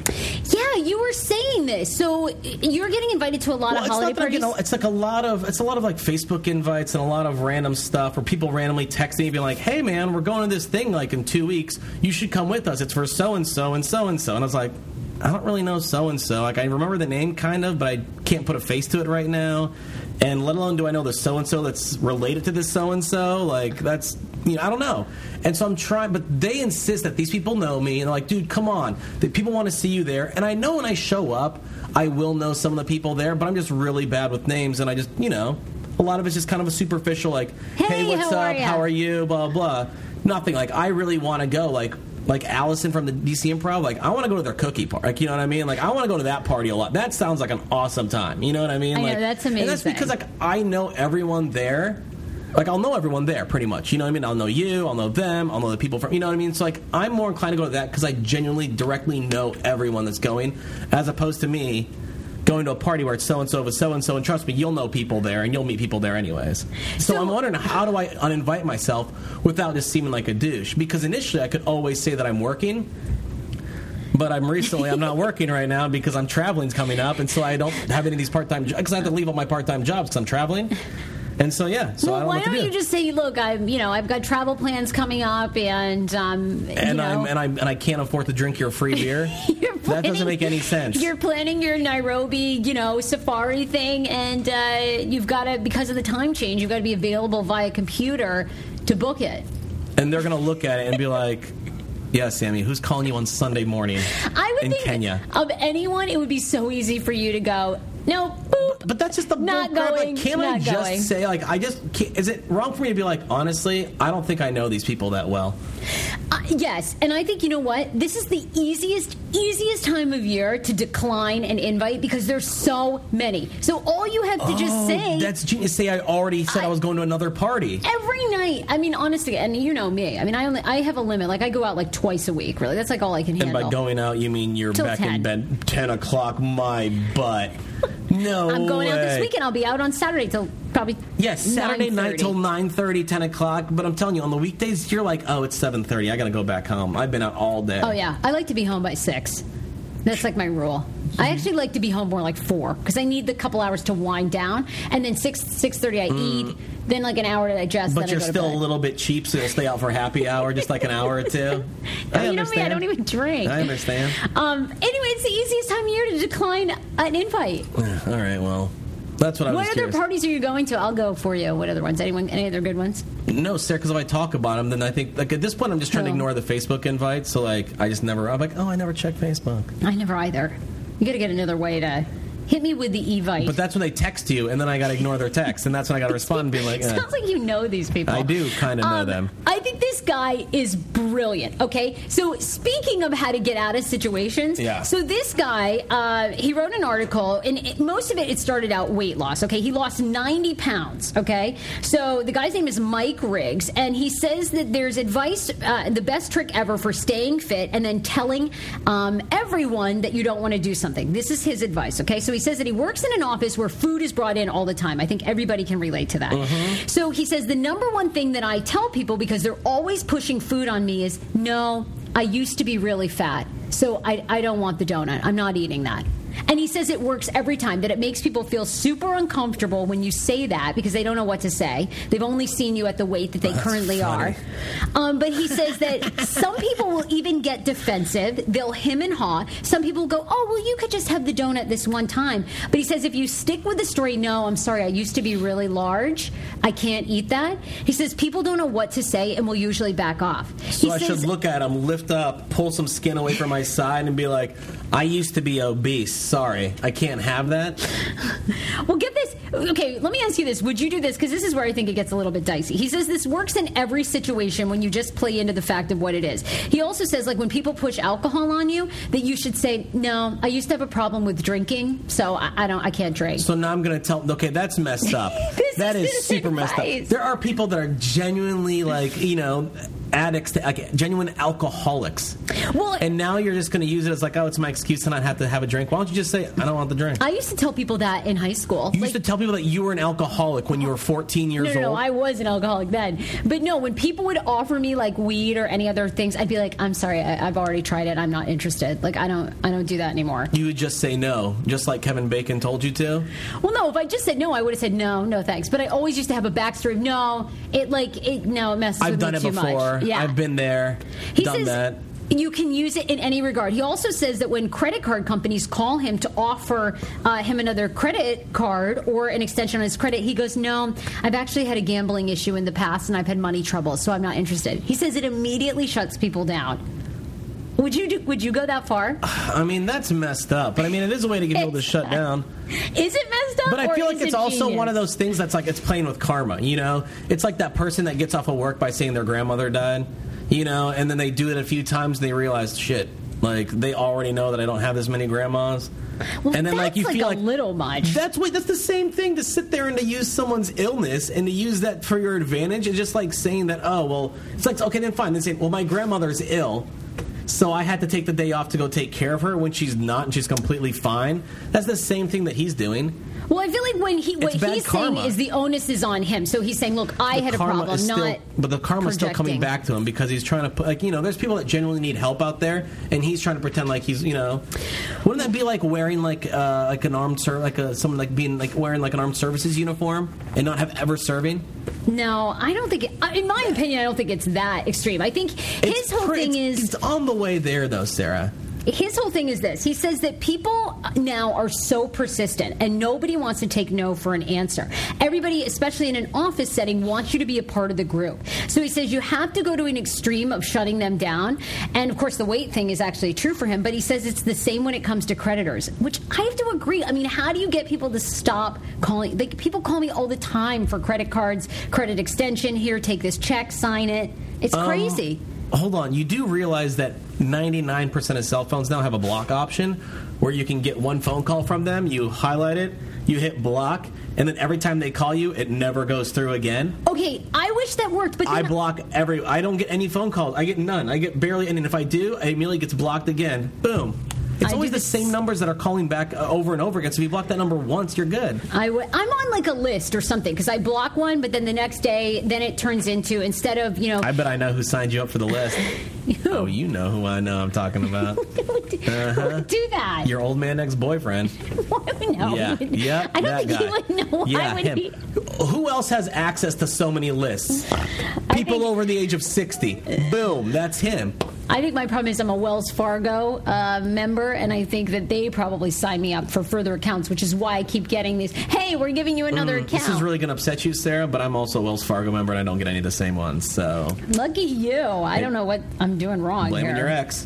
Yeah, you were saying this. So you're getting invited to a lot Well, of holiday that parties. getting, it's like a lot of it's a lot of like Facebook invites and a lot of random stuff where people randomly text me being like, "Hey man, we're going to this thing like in two weeks. You should come with us. It's for so and so and so and so." And I was like, I don't really know so and so. Like I remember the name kind of, but I can't put a face to it right now. And let alone do I know the so and so that's related to this so and so. Like that's you know I don't know. And so I'm trying, but they insist that these people know me, and they're like, dude, come on. That people want to see you there, and I know when I show up, I will know some of the people there, but I'm just really bad with names, and I just you know. A lot of it's just kind of a superficial, like, Hey, "Hey, what's how up? ya?" How are you?" Blah blah. Nothing. Like, I really want to go. Like, like Allison from the DC Improv. Like, I want to go to their cookie party. Like, you know what I mean? Like, I want to go to that party a lot. That sounds like an awesome time. You know what I mean? I know, like, that's And that's because like I know everyone there. Like I'll know everyone there pretty much. You know what I mean? I'll know you. I'll know them. I'll know the people from. You know what I mean? So like I'm more inclined to go to that because I genuinely directly know everyone that's going, as opposed to me going to a party where it's so and so with so and so, and trust me, you'll know people there and you'll meet people there anyways. So, So- I'm wondering how do I uninvite myself without just seeming like a douche? Because initially I could always say that I'm working. But I'm recently I'm not working right now because I'm traveling's coming up, and so I don't have any of these part time because I have to leave all my part time jobs because I'm traveling, and so yeah, so I well, don't why don't do. you just say, "Look, I'm, you know, I've got travel plans coming up, and um, and I'm and I and I can't afford to drink your free beer. You're that doesn't make any sense. You're planning your Nairobi, you know, safari thing, and uh, you've got to because of the time change, you've got to be available via computer to book it. And they're gonna look at it and be like, "Yeah, Sammy, who's calling you on Sunday morning I would in think Kenya?" of anyone, it would be so easy for you to go. No, boop. But that's just the Not bull going, Like, can't I just going. say like I just is it wrong for me to be like honestly? I don't think I know these people that well. Uh, yes, and I think you know what? This is the easiest, easiest time of year to decline an invite because there's so many. So all you have to just Oh, say that's genius. Say I already said I, I- was going to another party. every night. I mean, honestly, and you know me. I mean, I only I have a limit. Like I go out like twice a week. Really, that's like all I can handle. And by going out, you mean you're Till back in bed ten o'clock. My butt. No, I'm going out this way. weekend. I'll be out on Saturday till probably Yes, Saturday night till 9.30, 10 o'clock. But I'm telling you, on the weekdays, you're like, oh, it's 7.30. I got to go back home. I've been out all day. Oh yeah, I like to be home by six. That's like my rule. I actually like to be home more like four because I need the couple hours to wind down, and then six six thirty I eat, then like an hour to digest. Mm. But then you're I go to still a little bit cheap, so you'll stay out for happy hour, just like an hour or two. I you know me, I don't even drink. I understand. Um, anyway, it's the easiest time of year to decline an invite. All right, well, that's what I was What other curious. parties are you going to? I'll go for you. What other ones? Anyone? Any other good ones? No, sir. because if I talk about them, then I think, like, at this point, I'm just trying to Oh. ignore the Facebook invites. So, like, I just never, I'm like, oh, I never check Facebook. I never either. You got to get another way to hit me with the evite. But that's when they text you, and then I got to ignore their text. And that's when I got to respond and be like, eh. Sounds like you know these people. I do kinda know them. I think this guy is brilliant. Okay, so speaking of how to get out of situations, Yeah. So this guy, uh, he wrote an article, and it, most of it it started out weight loss. Okay, he lost ninety pounds. Okay, so the guy's name is Mike Riggs, and he says that there's advice, uh, the best trick ever for staying fit, and then telling um, everyone that you don't want to do something. This is his advice. Okay, so he says that he works in an office where food is brought in all the time. I think everybody can relate to that. Mm-hmm. So he says the number one thing that I tell people because they're always pushing food on me is no, I used to be really fat, so I, I don't want the donut. I'm not eating that. And he says it works every time, that it makes people feel super uncomfortable when you say that because they don't know what to say. They've only seen you at the weight that they currently funny. are. Um, but he says that some people will even get defensive. They'll him and haw. Some people will go, oh, well, you could just have the donut this one time. But he says if you stick with the story, no, I'm sorry, I used to be really large. I can't eat that. He says people don't know what to say and will usually back off. So he I says, should look at him, lift up, pull some skin away from my side, and be like, I used to be obese. Sorry, I can't have that. Well, get this. Okay, let me ask you this. Would you do this? Because this is where I think it gets a little bit dicey. He says this works in every situation when you just play into the fact of what it is. He also says, like, when people push alcohol on you, that you should say, no, I used to have a problem with drinking, so I, I don't, I can't drink. So now I'm going to tell. Okay, that's messed up. That is is super messed up. There are people that are genuinely like you know addicts to like genuine alcoholics. Well, And now you're just going to use it as like, oh, it's my excuse to not have to have a drink. Why don't you just say, I don't want the drink? I used to tell people that in high school. you Like, used to tell people that you were an alcoholic when you were 14 years no, no, no, old. I was an alcoholic then. But no, when people would offer me like weed or any other things, I'd be like, I'm sorry, I, I've already tried it. I'm not interested. Like, I don't, I don't do that anymore. you would just say no, just like Kevin Bacon told you to. Well, no. If I just said no, I would have said no, no thanks. But I always used to have a backstory. of No, it like it. No, it messes I've with done me it too before. much. Yeah, I've been there, He done says that. You can use it in any regard. He also says that when credit card companies call him to offer uh, him another credit card or an extension on his credit, he goes, "No, I've actually had a gambling issue in the past and I've had money trouble, so I'm not interested." He says it immediately shuts people down. Would you do, would you go that far? I mean, that's messed up. But I mean, it is a way to get people to shut uh, down. Is it messed up? But I feel like it's it also genius? one of those things that's like it's playing with karma. You know, it's like that person that gets off of work by saying their grandmother died. You know, and then they do it a few times and they realize, shit, like they already know that I don't have this many grandmas. Well, and then like that's you like feel a like little much. That's what that's the same thing to sit there and to use someone's illness and to use that for your advantage. It's just like saying that, oh well, it's like okay then fine. Then say, well my grandmother's ill. So I had to take the day off to go take care of her when she's not and she's completely fine. That's the same thing that he's doing. Well, I feel like when he what he's karma. saying is the onus is on him. So he's saying, "Look, I The had a problem, still, not." but the karma's still coming back to him because he's trying to put like you know there's people that genuinely need help out there and he's trying to pretend like he's you know wouldn't that be like wearing like uh, like an armed ser- like a someone like being like wearing like an armed services uniform and not have ever serving No, I don't think. It, uh, in my opinion, I don't think it's that extreme. I think his It's whole pre- thing is it's on the way there though Sarah his whole thing is this. He says that people now are so persistent and nobody wants to take no for an answer. Everybody, especially in an office setting, wants you to be a part of the group. So he says you have to go to an extreme of shutting them down. And of course, the weight thing is actually true for him, but he says it's the same when it comes to creditors, which I have to agree. I mean, how do you get people to stop calling? Like, people call me all the time for credit cards, credit extension. Here, take this check, sign it. It's Um, crazy. Hold on, you do realize that 99% of cell phones now have a block option where you can get one phone call from them, you highlight it, you hit block, and then every time they call you, it never goes through again. Okay, I wish that worked, but I block every. I don't get any phone calls. I get none. I get barely any. And if I do, it immediately gets blocked again. Boom. It's I always the same numbers that are calling back uh, over and over again. So if you block that number once, you're good. I w- I'm on like a list or something because I block one, but then the next day, then it turns into instead of you know, I bet I know who signed you up for the list. oh, you know who I know I'm talking about. who would do, who would do that? Your old man ex boyfriend. No? Yeah, yeah. I don't think guy. he would know. Why Yeah, would him. he? Who else has access to so many lists? People think- over the age of 60. Boom, that's him. I think my problem is I'm a Wells Fargo uh, member, and I think that they probably sign me up for further accounts, which is why I keep getting these. Hey, we're giving you another account. Mm, This is really going to upset you, Sarah, but I'm also a Wells Fargo member and I don't get any of the same ones. So Lucky you. I don't know what I'm doing wrong blaming here. your ex.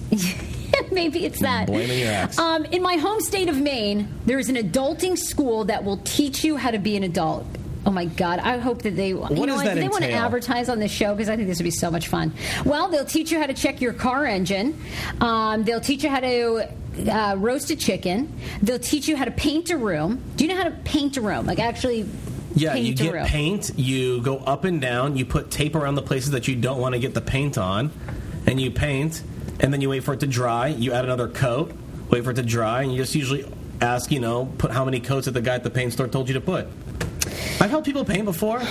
Maybe it's that. Blaming your ex. Um, in my home state of Maine, there is an adulting school that will teach you how to be an adult. Oh my God! I hope that they. you know, does that do they want to advertise on this show because I think this would be so much fun. Well, they'll teach you how to check your car engine. Um, they'll teach you how to uh, roast a chicken. They'll teach you how to paint a room. Do you know how to paint a room? Like actually. Yeah, you get room. paint, you go up and down, you put tape around the places that you don't want to get the paint on, and you paint, and then you wait for it to dry, you add another coat, wait for it to dry, and you just usually ask, you know, put how many coats that the guy at the paint store told you to put. I've helped people paint before.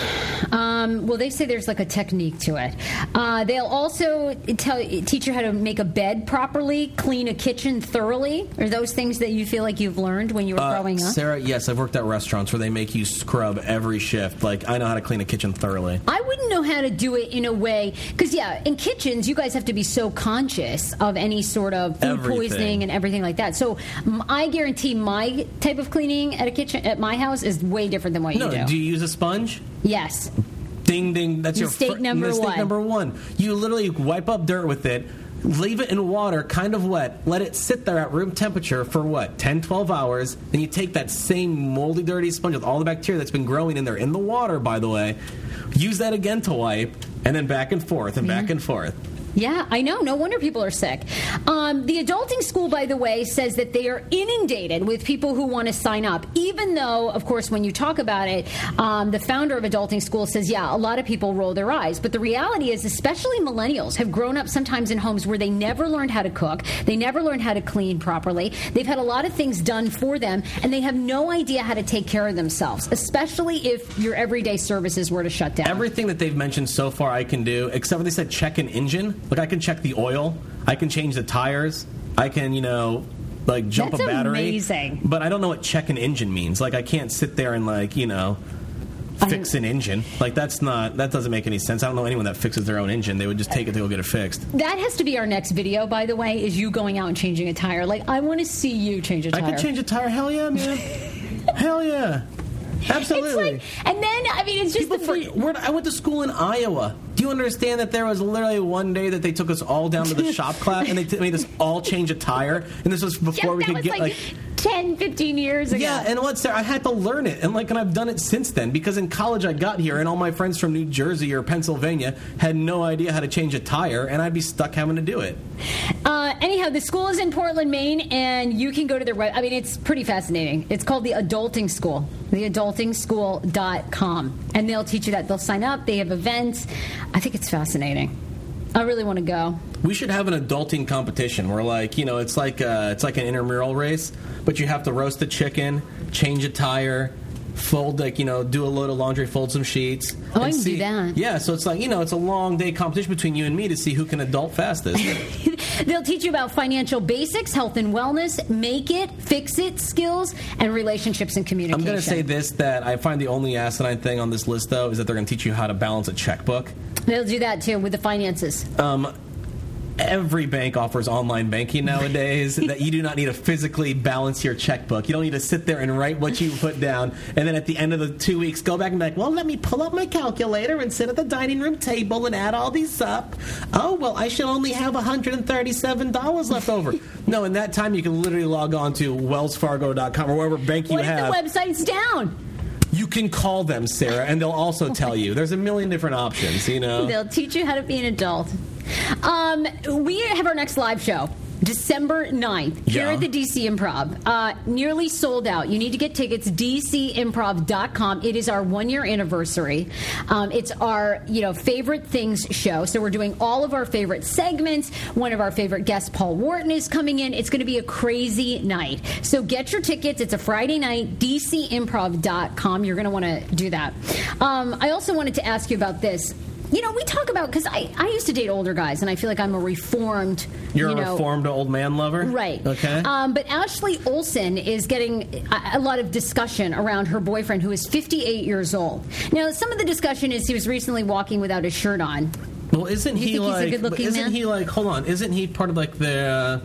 Um, well, they say there's like a technique to it. Uh, they'll also tell teach you how to make a bed properly, clean a kitchen thoroughly. Are those things that you feel like you've learned when you were Uh, growing up? Sarah, yes, I've worked at restaurants where they make you scrub every shift. Like, I know how to clean a kitchen thoroughly. I wouldn't know how to do it in a way because, yeah, in kitchens you guys have to be so conscious of any sort of food Everything. poisoning and everything like that. So I guarantee my type of cleaning at a kitchen at my house is way different than what No, you do. do you use a sponge? yes. Ding ding. That's Mistake your fir- number mistake one. number one. You literally wipe up dirt with it, leave it in water, kind of wet, let it sit there at room temperature for what 10, 12 hours. Then you take that same moldy, dirty sponge with all the bacteria that's been growing in there in the water, by the way. Use that again to wipe, and then back and forth and back mm-hmm. and forth. Yeah, I know. No wonder people are sick. Um, the adulting school, by the way, says that they are inundated with people who want to sign up. Even though, of course, when you talk about it, um, the founder of Adulting School says, yeah, a lot of people roll their eyes. But the reality is, especially millennials have grown up sometimes in homes where they never learned how to cook, they never learned how to clean properly. They've had a lot of things done for them, and they have no idea how to take care of themselves, especially if your everyday services were to shut down. Everything that they've mentioned so far, I can do, except for they said check an engine. Like I can check the oil, I can change the tires, I can, you know, like jump That's a battery. amazing. But I don't know what check an engine means. Like I can't sit there and like, you know, fix an engine. Like that's not that doesn't make any sense. I don't know anyone that fixes their own engine. They would just take it to go get it fixed. That has to be our next video, by the way, is you going out and changing a tire. Like, I want to see you change a tire. I could change a tire. Hell yeah, man. Hell yeah. It's Absolutely. like, and then, I mean, it's just People the for, I went to school in Iowa. Do you understand that there was literally one day that they took us all down to the shop class and they t- made us all change a tire? And this was before we could get like, like 10, 15 years ago. Yeah, and what's there? I had to learn it, and like, and I've done it since then because in college I got here, and all my friends from New Jersey or Pennsylvania had no idea how to change a tire, and I'd be stuck having to do it. Uh, anyhow, the school is in Portland, Maine, and you can go to their web. I mean, it's pretty fascinating. It's called the Adulting School, theadultingschool.com. And they'll teach you that. They'll sign up, they have events. I think it's fascinating. I really want to go. We should have an adulting competition where, like, you know, it's like uh, it's like an intramural race, but you have to roast a chicken, change a tire, fold like you know, do a load of laundry, fold some sheets. Oh, I can do that. Yeah, so it's like you know, it's a long day competition between you and me to see who can adult fastest. They'll teach you about financial basics, health and wellness, make it, fix it skills, and relationships and communication I'm going to say this that I find the only asinine thing on this list though is that they're going to teach you how to balance a checkbook. They'll do that too with the finances. Um, every bank offers online banking nowadays that you do not need to physically balance your checkbook. You don't need to sit there and write what you put down, and then at the end of the two weeks, go back and be like, well, let me pull up my calculator and sit at the dining room table and add all these up. Oh, well, I should only have $137 left over. no, in that time, you can literally log on to wellsfargo.com or wherever bank you What if have. the website's down? You can call them, Sarah, and they'll also tell you. There's a million different options, you know? They'll teach you how to be an adult. Um, we have our next live show. December 9th, here Yeah. at the DC Improv. Uh, nearly sold out. You need to get tickets, dcimprov.com. It is our one year anniversary. Um, it's our, you know, favorite things show. So we're doing all of our favorite segments. One of our favorite guests, Paul Wharton, is coming in. It's going to be a crazy night. So get your tickets. It's a Friday night, dcimprov.com. You're going to want to do that. Um, I also wanted to ask you about this. You know, we talk about because I, I used to date older guys, and I feel like I'm a reformed. You're you a reformed old man lover? Right. Okay. Um, but Ashley Olsen is getting a, a lot of discussion around her boyfriend, who is 58 years old. Now, some of the discussion is he was recently walking without his shirt on. Well, isn't You he think he's a like? isn't man? he like? Hold on, isn't he part of like the? Uh,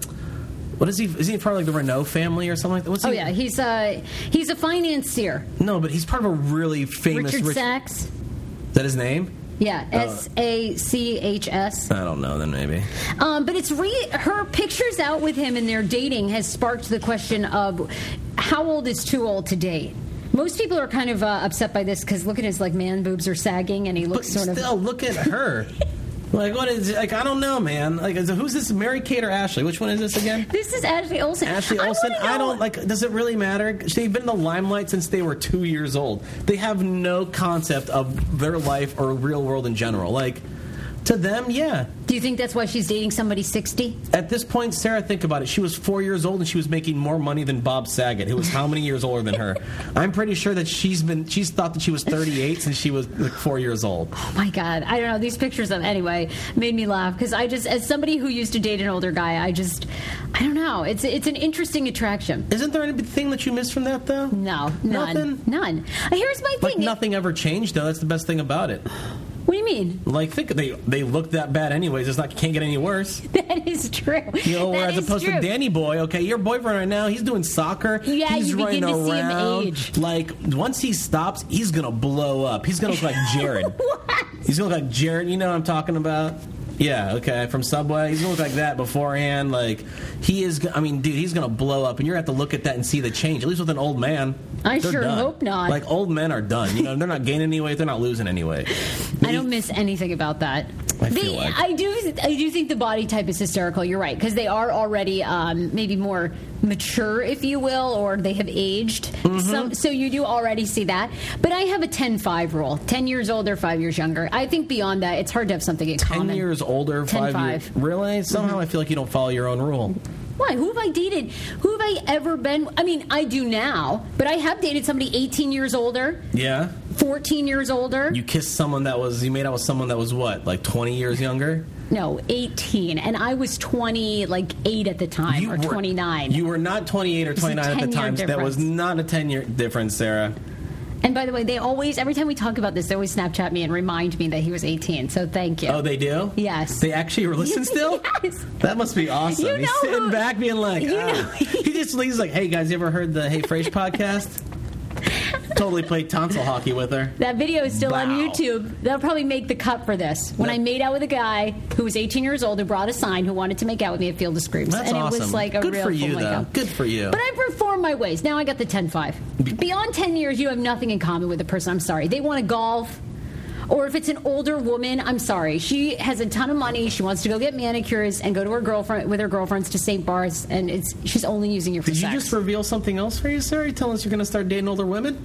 what is he? Is he part of like the Renault family or something like that? What's Oh he? yeah, he's a he's a financier. No, but he's part of a really famous. Richard rich- Sachs. Is that his name? Yeah, S A C H S. I don't know. Then maybe. Um, but it's re- her pictures out with him and their dating has sparked the question of how old is too old to date. Most people are kind of uh, upset by this because look at his like man boobs are sagging and he But looks sort of. still, look at her. like what is? Like I don't know, man. Like is- who's this? Mary Kate or Ashley? Which one is this again? This is Ashley Olsen. Ashley I Olsen. I, don't like. Does it really matter? They've been in the limelight since they were two years old. They have no concept of their life or real world in general. Like to them, yeah. Do you think that's why she's dating somebody 60? At this point, Sarah, think about it. She was four years old and she was making more money than Bob Saget, who was how many years older than her? I'm pretty sure that she's been. She's thought that she was 38 since she was like four years old. Oh my God. I don't know. These pictures of, anyway, made me laugh because I just, as somebody who used to date an older guy, I just, I don't know. It's, it's an interesting attraction. Isn't there anything that you missed from that though? No, none. Nothing? None. Here's my Like thing. nothing ever changed though. That's the best thing about it. What do you mean? Like think they they look that bad anyways. It's not can't get any worse. That is true. You know, That whereas opposed true. to Danny Boy, okay, your boyfriend right now, he's doing soccer. Yeah, he's you running begin to see him age. Like once he stops, he's gonna blow up. He's gonna look like Jared. What? He's gonna look like Jared. You know what I'm talking about? Yeah, okay, from Subway. He's gonna look like that beforehand. Like he is. I mean, dude, he's gonna blow up, and you're gonna have to look at that and see the change. At least with an old man, I sure done. hope not. Like old men are done. You know, they're not gaining any weight. They're not losing any weight. I don't miss anything about that. I They- like- I do. I do think the body type is hysterical. You're right because they are already um, maybe more mature, if you will, or they have aged. Mm-hmm. Some, so you do already see that. But I have a 10-5 rule: ten years older, five years younger. I think beyond that, it's hard to have something in Ten common. years older, 10, five five. years. Really? Somehow I feel like you don't follow your own rule. Why? Who have I dated? Who have I ever been? I mean, I do now, but I have dated somebody 18 years older, Yeah. 14 years older. You kissed someone that was you made out with someone that was what, like twenty years younger? no, 18, and I was 20, like eight at the time, You or were- 29. You were not twenty eight or twenty nine at the 10-year time. That was not a ten year difference, Sarah. And by the way, they always, every time we talk about this, they always Snapchat me and remind me that he was 18. So thank you. Oh, they do? Yes. They actually listen still? Yes. That must be awesome. You he's know sitting who- back being like, you ah. know- he just he's like, hey guys, you ever heard the Hey Frase podcast? Totally played tonsil hockey with her. That video is still on YouTube. That'll probably make the cut for this. When That- I made out with a guy who was 18 years old who brought a sign who wanted to make out with me at Field of Screams. That's and awesome. it was like a Good real for you, though. Good for you. But I perform my ways. Now I got the 10 5. Beyond 10 years, you have nothing in common with the person. I'm sorry. They want to golf. Or if it's an older woman, I'm sorry. She has a ton of money. She wants to go get manicures and go to her girlfriend with her girlfriends to St. Bart's, and it's she's only using you for Did you just reveal something else for you, Sarah? You telling us you're going to start dating older women?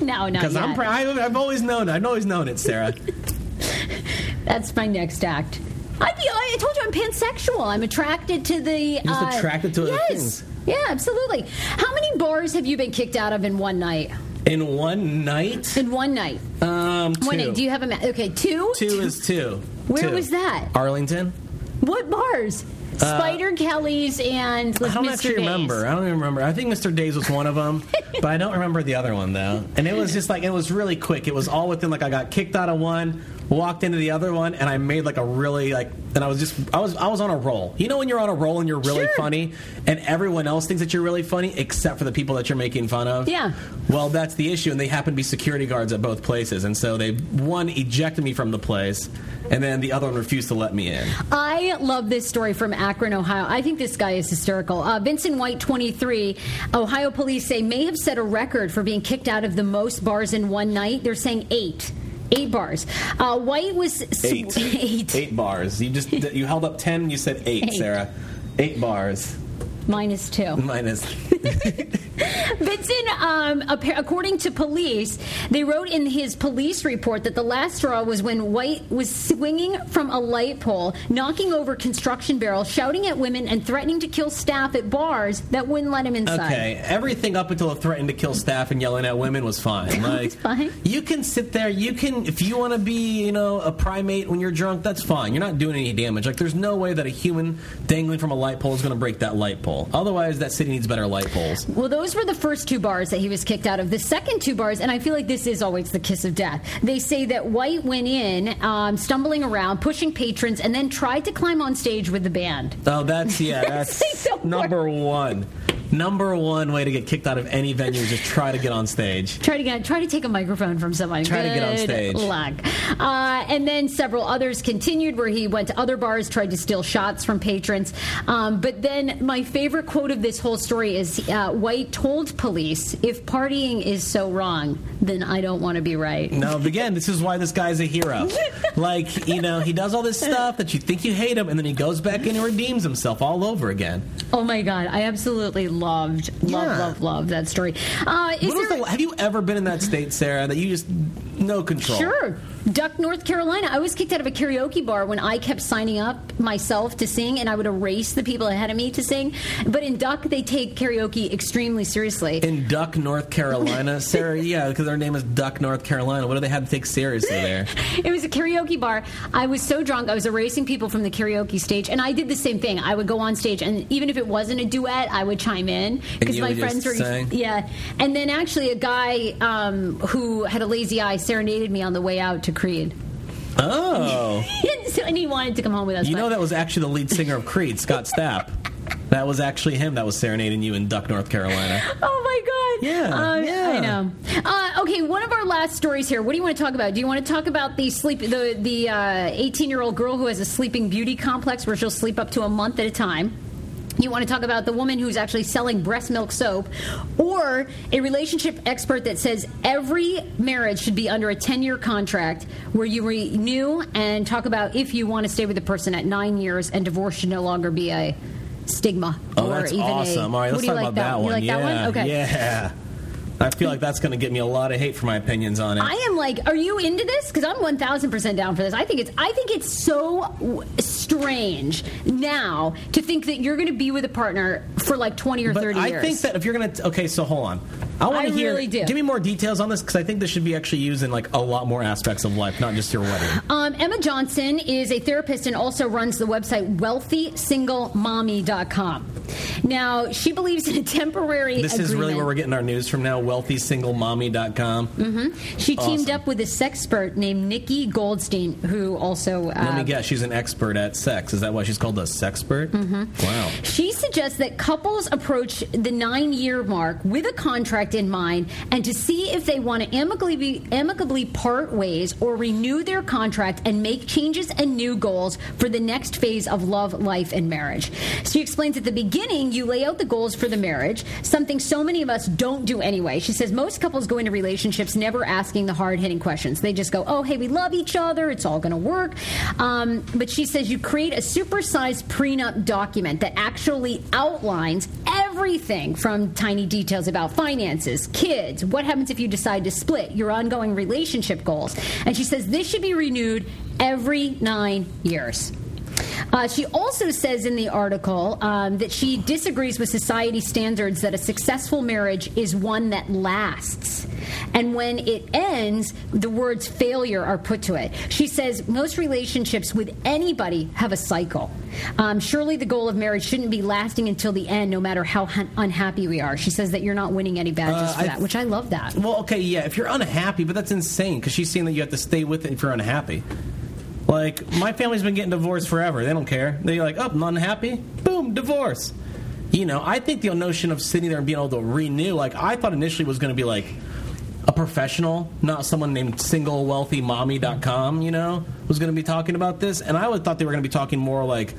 no, no. Because I'm, pr- I've always known. I've always known it, Sarah. That's my next act. I, I told you I'm pansexual. I'm attracted to the. just uh, attracted to yes. things. Yeah, absolutely. How many bars have you been kicked out of in one night? In one night, In one night. um, two. One night. Do you have a ma- okay? Two. two is two. Where Two. was that? Arlington. What bars? Uh, Spider Kelly's and like I don't Mr. actually Days. remember. I don't even remember. I think Mr. Days was one of them, but I don't remember the other one though. And it was just like it was really quick. It was all within like I got kicked out of one, walked into the other one, and I made like a really like. And I was just I was I was on a roll. You know when you're on a roll and you're really Sure. funny, and everyone else thinks that you're really funny except for the people that you're making fun of. Yeah. Well, that's the issue, and they happen to be security guards at both places, and so they one ejected me from the place, and then the other one refused to let me in. I love this story from Akron, Ohio. I think this guy is hysterical. Uh, Vincent White, 23, Ohio police say may have set a record for being kicked out of the most bars in one night. They're saying eight. Eight bars. Uh, White was sw- Eight. eight. Eight bars. You just you held up ten. You said eight, Eight. Sarah. Eight bars minus two. minus. Vincent, um, according to police, they wrote in his police report that the last straw was when White was swinging from a light pole, knocking over construction barrels, shouting at women, and threatening to kill staff at bars that wouldn't let him inside. Okay, everything up until it threatened to kill staff and yelling at women was fine. Like, fine. you can sit there. You can, if you want to be, you know, a primate when you're drunk. That's fine. You're not doing any damage. Like, there's no way that a human dangling from a light pole is going to break that light pole. Otherwise, that city needs better light poles. Well, those were the first two bars that he was kicked out of. The second two bars, and I feel like this is always the kiss of death. They say that White went in, um, stumbling around, pushing patrons, and then tried to climb on stage with the band. Oh, that's yeah. That's That's the number one. Number one way to get kicked out of any venue is just try to get on stage. Try to get, try to take a microphone from someone. Try to get on Good stage. Luck. Uh, and then several others continued, where he went to other bars, tried to steal shots from patrons. Um, but then my favorite quote of this whole story is uh, White told police, "If partying is so wrong, then I don't want to be right." No, but again, this is why this guy's a hero. Like, you know, he does all this stuff that you think you hate him, and then he goes back in and redeems himself all over again. Oh my god, I absolutely loved, love, Yeah. love, love that story. Uh, is What was the, have you ever been in that state, Sarah, that you just no control? Sure. Duck, North Carolina. I was kicked out of a karaoke bar when I kept signing up myself to sing, and I would erase the people ahead of me to sing. But in Duck, they take karaoke extremely seriously. In Duck, North Carolina, Sarah. Yeah, because their name is Duck, North Carolina. What do they have to take seriously there? It was a karaoke bar. I was so drunk, I was erasing people from the karaoke stage, and I did the same thing. I would go on stage, and even if it wasn't a duet, I would chime in because my friends were yeah. And then actually, a guy um, who had a lazy eye serenaded me on the way out to Creed. Oh, So- and he wanted to come home with us. you but- know that was actually the lead singer of Creed, Scott Stapp. That was actually him that was serenading you in Duck, North Carolina. Oh my god! Yeah, Uh, yeah. I know. Uh, okay, one of our last stories here. What do you want to talk about? Do you want to talk about the sleep, the the eighteen year old girl who has a sleeping beauty complex where she'll sleep up to a month at a time? You want to talk about the woman who's actually selling breast milk soap, or a relationship expert that says every marriage should be under a 10 year contract where you renew and talk about if you want to stay with the person at nine years and divorce should no longer be a stigma. Oh, or that's even a- awesome. All right, let's you talk like about that, You one. like yeah, that one? Okay. yeah. I feel like that's going to get me a lot of hate for my opinions on it. I am like, are you into this? Because I'm one thousand percent down for this. I think it's, I think it's so w- strange now to think that you're going to be with a partner for like twenty or but thirty I years. I think that if you're going to, okay, so hold on. I want to hear. really do. Give me more details on this because I think this should be actually used in like a lot more aspects of life, not just your wedding. Um, Emma Johnson is a therapist and also runs the website wealthysinglemommy.com. Now, she believes in a temporary This is really where we're getting our news from now. WealthySingleMommy.com. Mm-hmm. She teamed Awesome. up with a sexpert named Nikki Goldstein, who also. Uh, Let me guess, she's an expert at sex. Is that why she's called a sexpert? Mm-hmm. Wow. She suggests that couples approach the nine year mark with a contract in mind and to see if they want to amicably, be, amicably part ways or renew their contract and make changes and new goals for the next phase of love, life, and marriage. She explains at the beginning, you lay out the goals for the marriage, something so many of us don't do anyway. She says most couples go into relationships never asking the hard hitting questions. They just go, oh, hey, we love each other, it's all going to work. Um, but she says you create a supersized prenup document that actually outlines everything from tiny details about finances, kids, what happens if you decide to split, your ongoing relationship goals. And she says this should be renewed every nine years. Uh, she also says in the article um, that she disagrees with society standards that a successful marriage is one that lasts. And when it ends, the words failure are put to it. She says most relationships with anybody have a cycle. Um, surely the goal of marriage shouldn't be lasting until the end, no matter how unhappy we are. She says that you're not winning any badges Uh, for I- that, which I love that. Well, okay, yeah, if you're unhappy, but that's insane because she's saying that you have to stay with it if you're unhappy. Like, my family's been getting divorced forever. They don't care. They're like, oh, I'm unhappy? Boom, divorce. You know, I think the notion of sitting there and being able to renew, like, I thought initially was going to be like a professional, not someone named singlewealthymommy.com, you know, was going to be talking about this. And I would thought they were going to be talking more like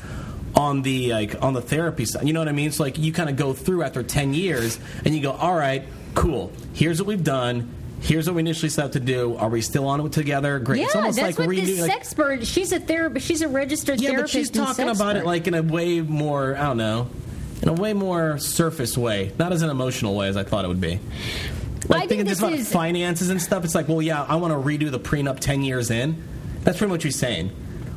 on the like on the therapy side. You know what I mean? So like you kind of go through after 10 years and you go, "All right, cool. Here's what we've done. Here's what we initially set out to do. Are we still on it together? Great. Yeah, it's almost that's like what renew- this like- expert. She's a therapist. She's a registered yeah, but therapist. she's talking about it like in a way more, I don't know, in a way more surface way, not as an emotional way as I thought it would be. Like I think thinking just this about is- finances and stuff. It's like, well, yeah, I want to redo the prenup ten years in. That's pretty much what you're saying.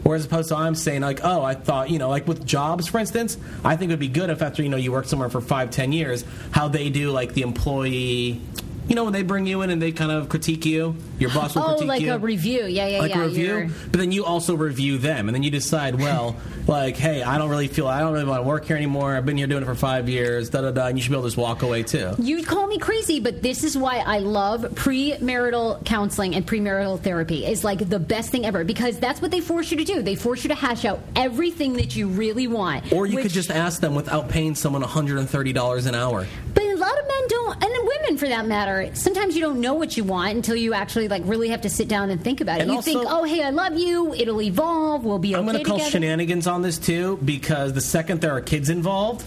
Whereas opposed to I'm saying like, oh, I thought you know, like with jobs, for instance, I think it would be good if after you know you work somewhere for five, ten years, how they do like the employee. You know when they bring you in and they kind of critique you, your boss will Oh, critique like you like a review. Yeah, yeah, yeah. like yeah. a review, you're- but then you also review them, and then you decide, well, like, hey, I don't really feel, I don't really want to work here anymore. I've been here doing it for five years, da da da, and you should be able to just walk away too. You'd call me crazy, but this is why I love premarital counseling and premarital therapy. Is like the best thing ever because that's what they force you to do. They force you to hash out everything that you really want. Or you could just ask them without paying someone $130 an hour. But lot of men don't, and then women for that matter. Sometimes you don't know what you want until you actually like really have to sit down and think about it. And you also- think, oh, hey, I love you. It'll evolve. We'll be okay I'm going to call together. shenanigans on this too, because the second there are kids involved,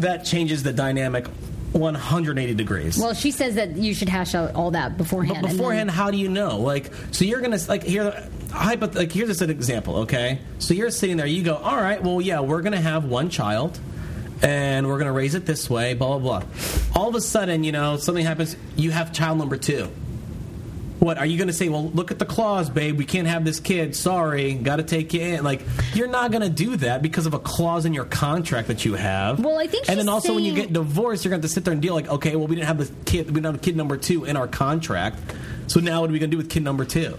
that changes the dynamic 180 degrees. Well, she says that you should hash out all that beforehand. But and then- beforehand, how do you know? Like, so you're gonna like here, hypoth- like here's just an example, okay? So you're sitting there, you go, all right, well, yeah, we're gonna have one child, and we're gonna raise it this way, blah blah blah. All of a sudden, you know, something happens. You have child number two. What are you going to say? Well, look at the clause, babe. We can't have this kid. Sorry, got to take you in. Like you're not going to do that because of a clause in your contract that you have. Well, I think and then also when you get divorced, you're going to have to sit there and deal like, okay, well, we didn't have the kid. We didn't have kid number two in our contract. So now what are we going to do with kid number two?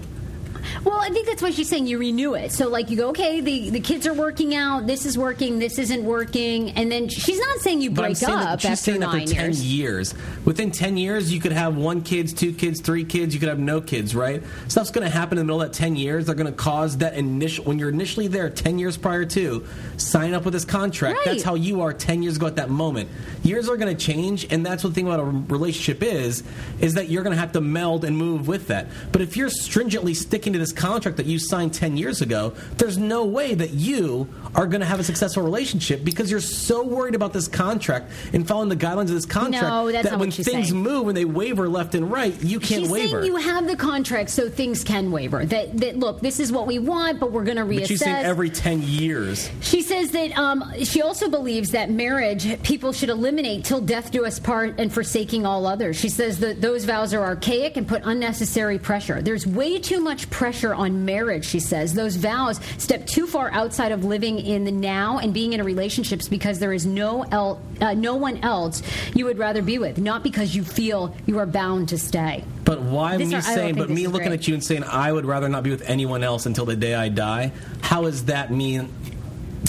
Well, I think that's why she's saying you renew it. So, like, you go, okay, the, the kids are working out, this is working, this isn't working, and then she's not saying you break saying up she's after saying after ten years. years. Within ten years, you could have one kids, two kids, three kids. You could have no kids, right? Stuff's going to happen in the middle of that ten years. They're going to cause that initial when you're initially there, ten years prior to sign up with this contract. Right. That's how you are ten years ago at that moment. Years are going to change, and that's what the thing about a relationship is: is that you're going to have to meld and move with that. But if you're stringently sticking to this contract that you signed ten years ago, there's no way that you are going to have a successful relationship because you're so worried about this contract and following the guidelines of this contract No, that's that not when what she's things saying. move and they waver left and right, you can't She's waver. saying you have the contract, so things can waver. That that look, this is what we want, but we're going to reassess. but she's saying every ten years. She says that um, she also believes that marriage people should eliminate till death do us part and forsaking all others. She says that those vows are archaic and put unnecessary pressure. There's way too much pressure on marriage, she says. Those vows step too far outside of living in the now and being in a relationships because there is no el- uh, no one else you would rather be with, not because you feel you are bound to stay. But why This me are- saying? But me looking great. at you and saying I would rather not be with anyone else until the day I die. How is that me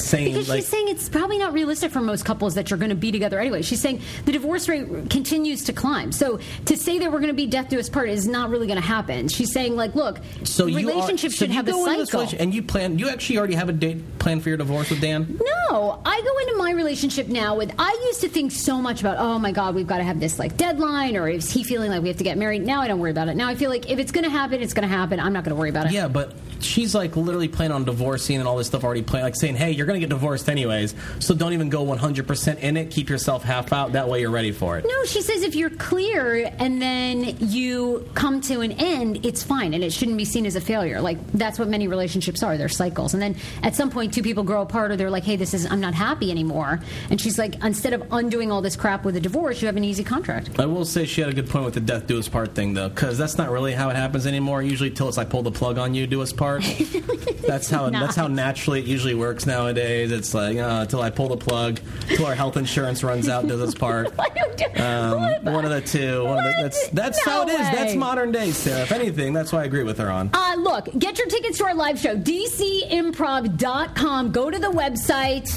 saying Because like? she's saying it's probably not realistic for most couples that you're going to be together anyway. She's saying the divorce rate continues to climb. So to say that we're going to be death do us part is not really going to happen. She's saying like, look, so you are, relationships so should have a go into this cycle. and you plan. You actually already have a date planned for your divorce with Dan. No, I go into my relationship now with. I used to think so much about, oh my God, we've got to have this like deadline, or is he feeling like we have to get married? Now I don't worry about it. Now I feel like if it's going to happen, it's going to happen. I'm not going to worry about it. Yeah, but she's like literally planning on divorcing and all this stuff already planned. Like saying, hey, you're going to get divorced anyways, so don't even go 100% in it. Keep yourself half out. That way you're ready for it. No, she says if you're clear and then you come to an end, it's fine and it shouldn't be seen as a failure. Like that's what many relationships are. They're cycles. And then at some point two people grow apart or they're like, "Hey, this is I'm not happy anymore." And she's like, "Instead of undoing all this crap with a divorce, you have an easy contract." I will say she had a good point with the death do us part thing, though, because that's not really how it happens anymore. Usually, till it's like pull the plug on you, do us part. that's how that's how naturally it usually works nowadays. It's like uh, until I pull the plug, till our health insurance runs out, does its part. I don't do- Um, one of the two. One of the, that's that's No how it is. way. That's modern day, Sarah. If anything, that's why I agree with her on. Uh, look, get your tickets to our live show, dcimprov.com. Go to the website.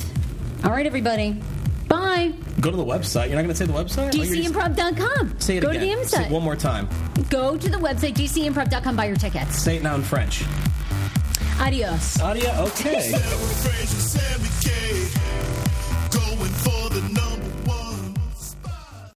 All right, everybody. Bye. Go to the website. You're not going to say the website? Oh, dcimprov.com. Say it Go again. to the Say it website. one more time. Go to the website, dcimprov.com. Buy your tickets. Say it now in French. Adios. Audio. Okay.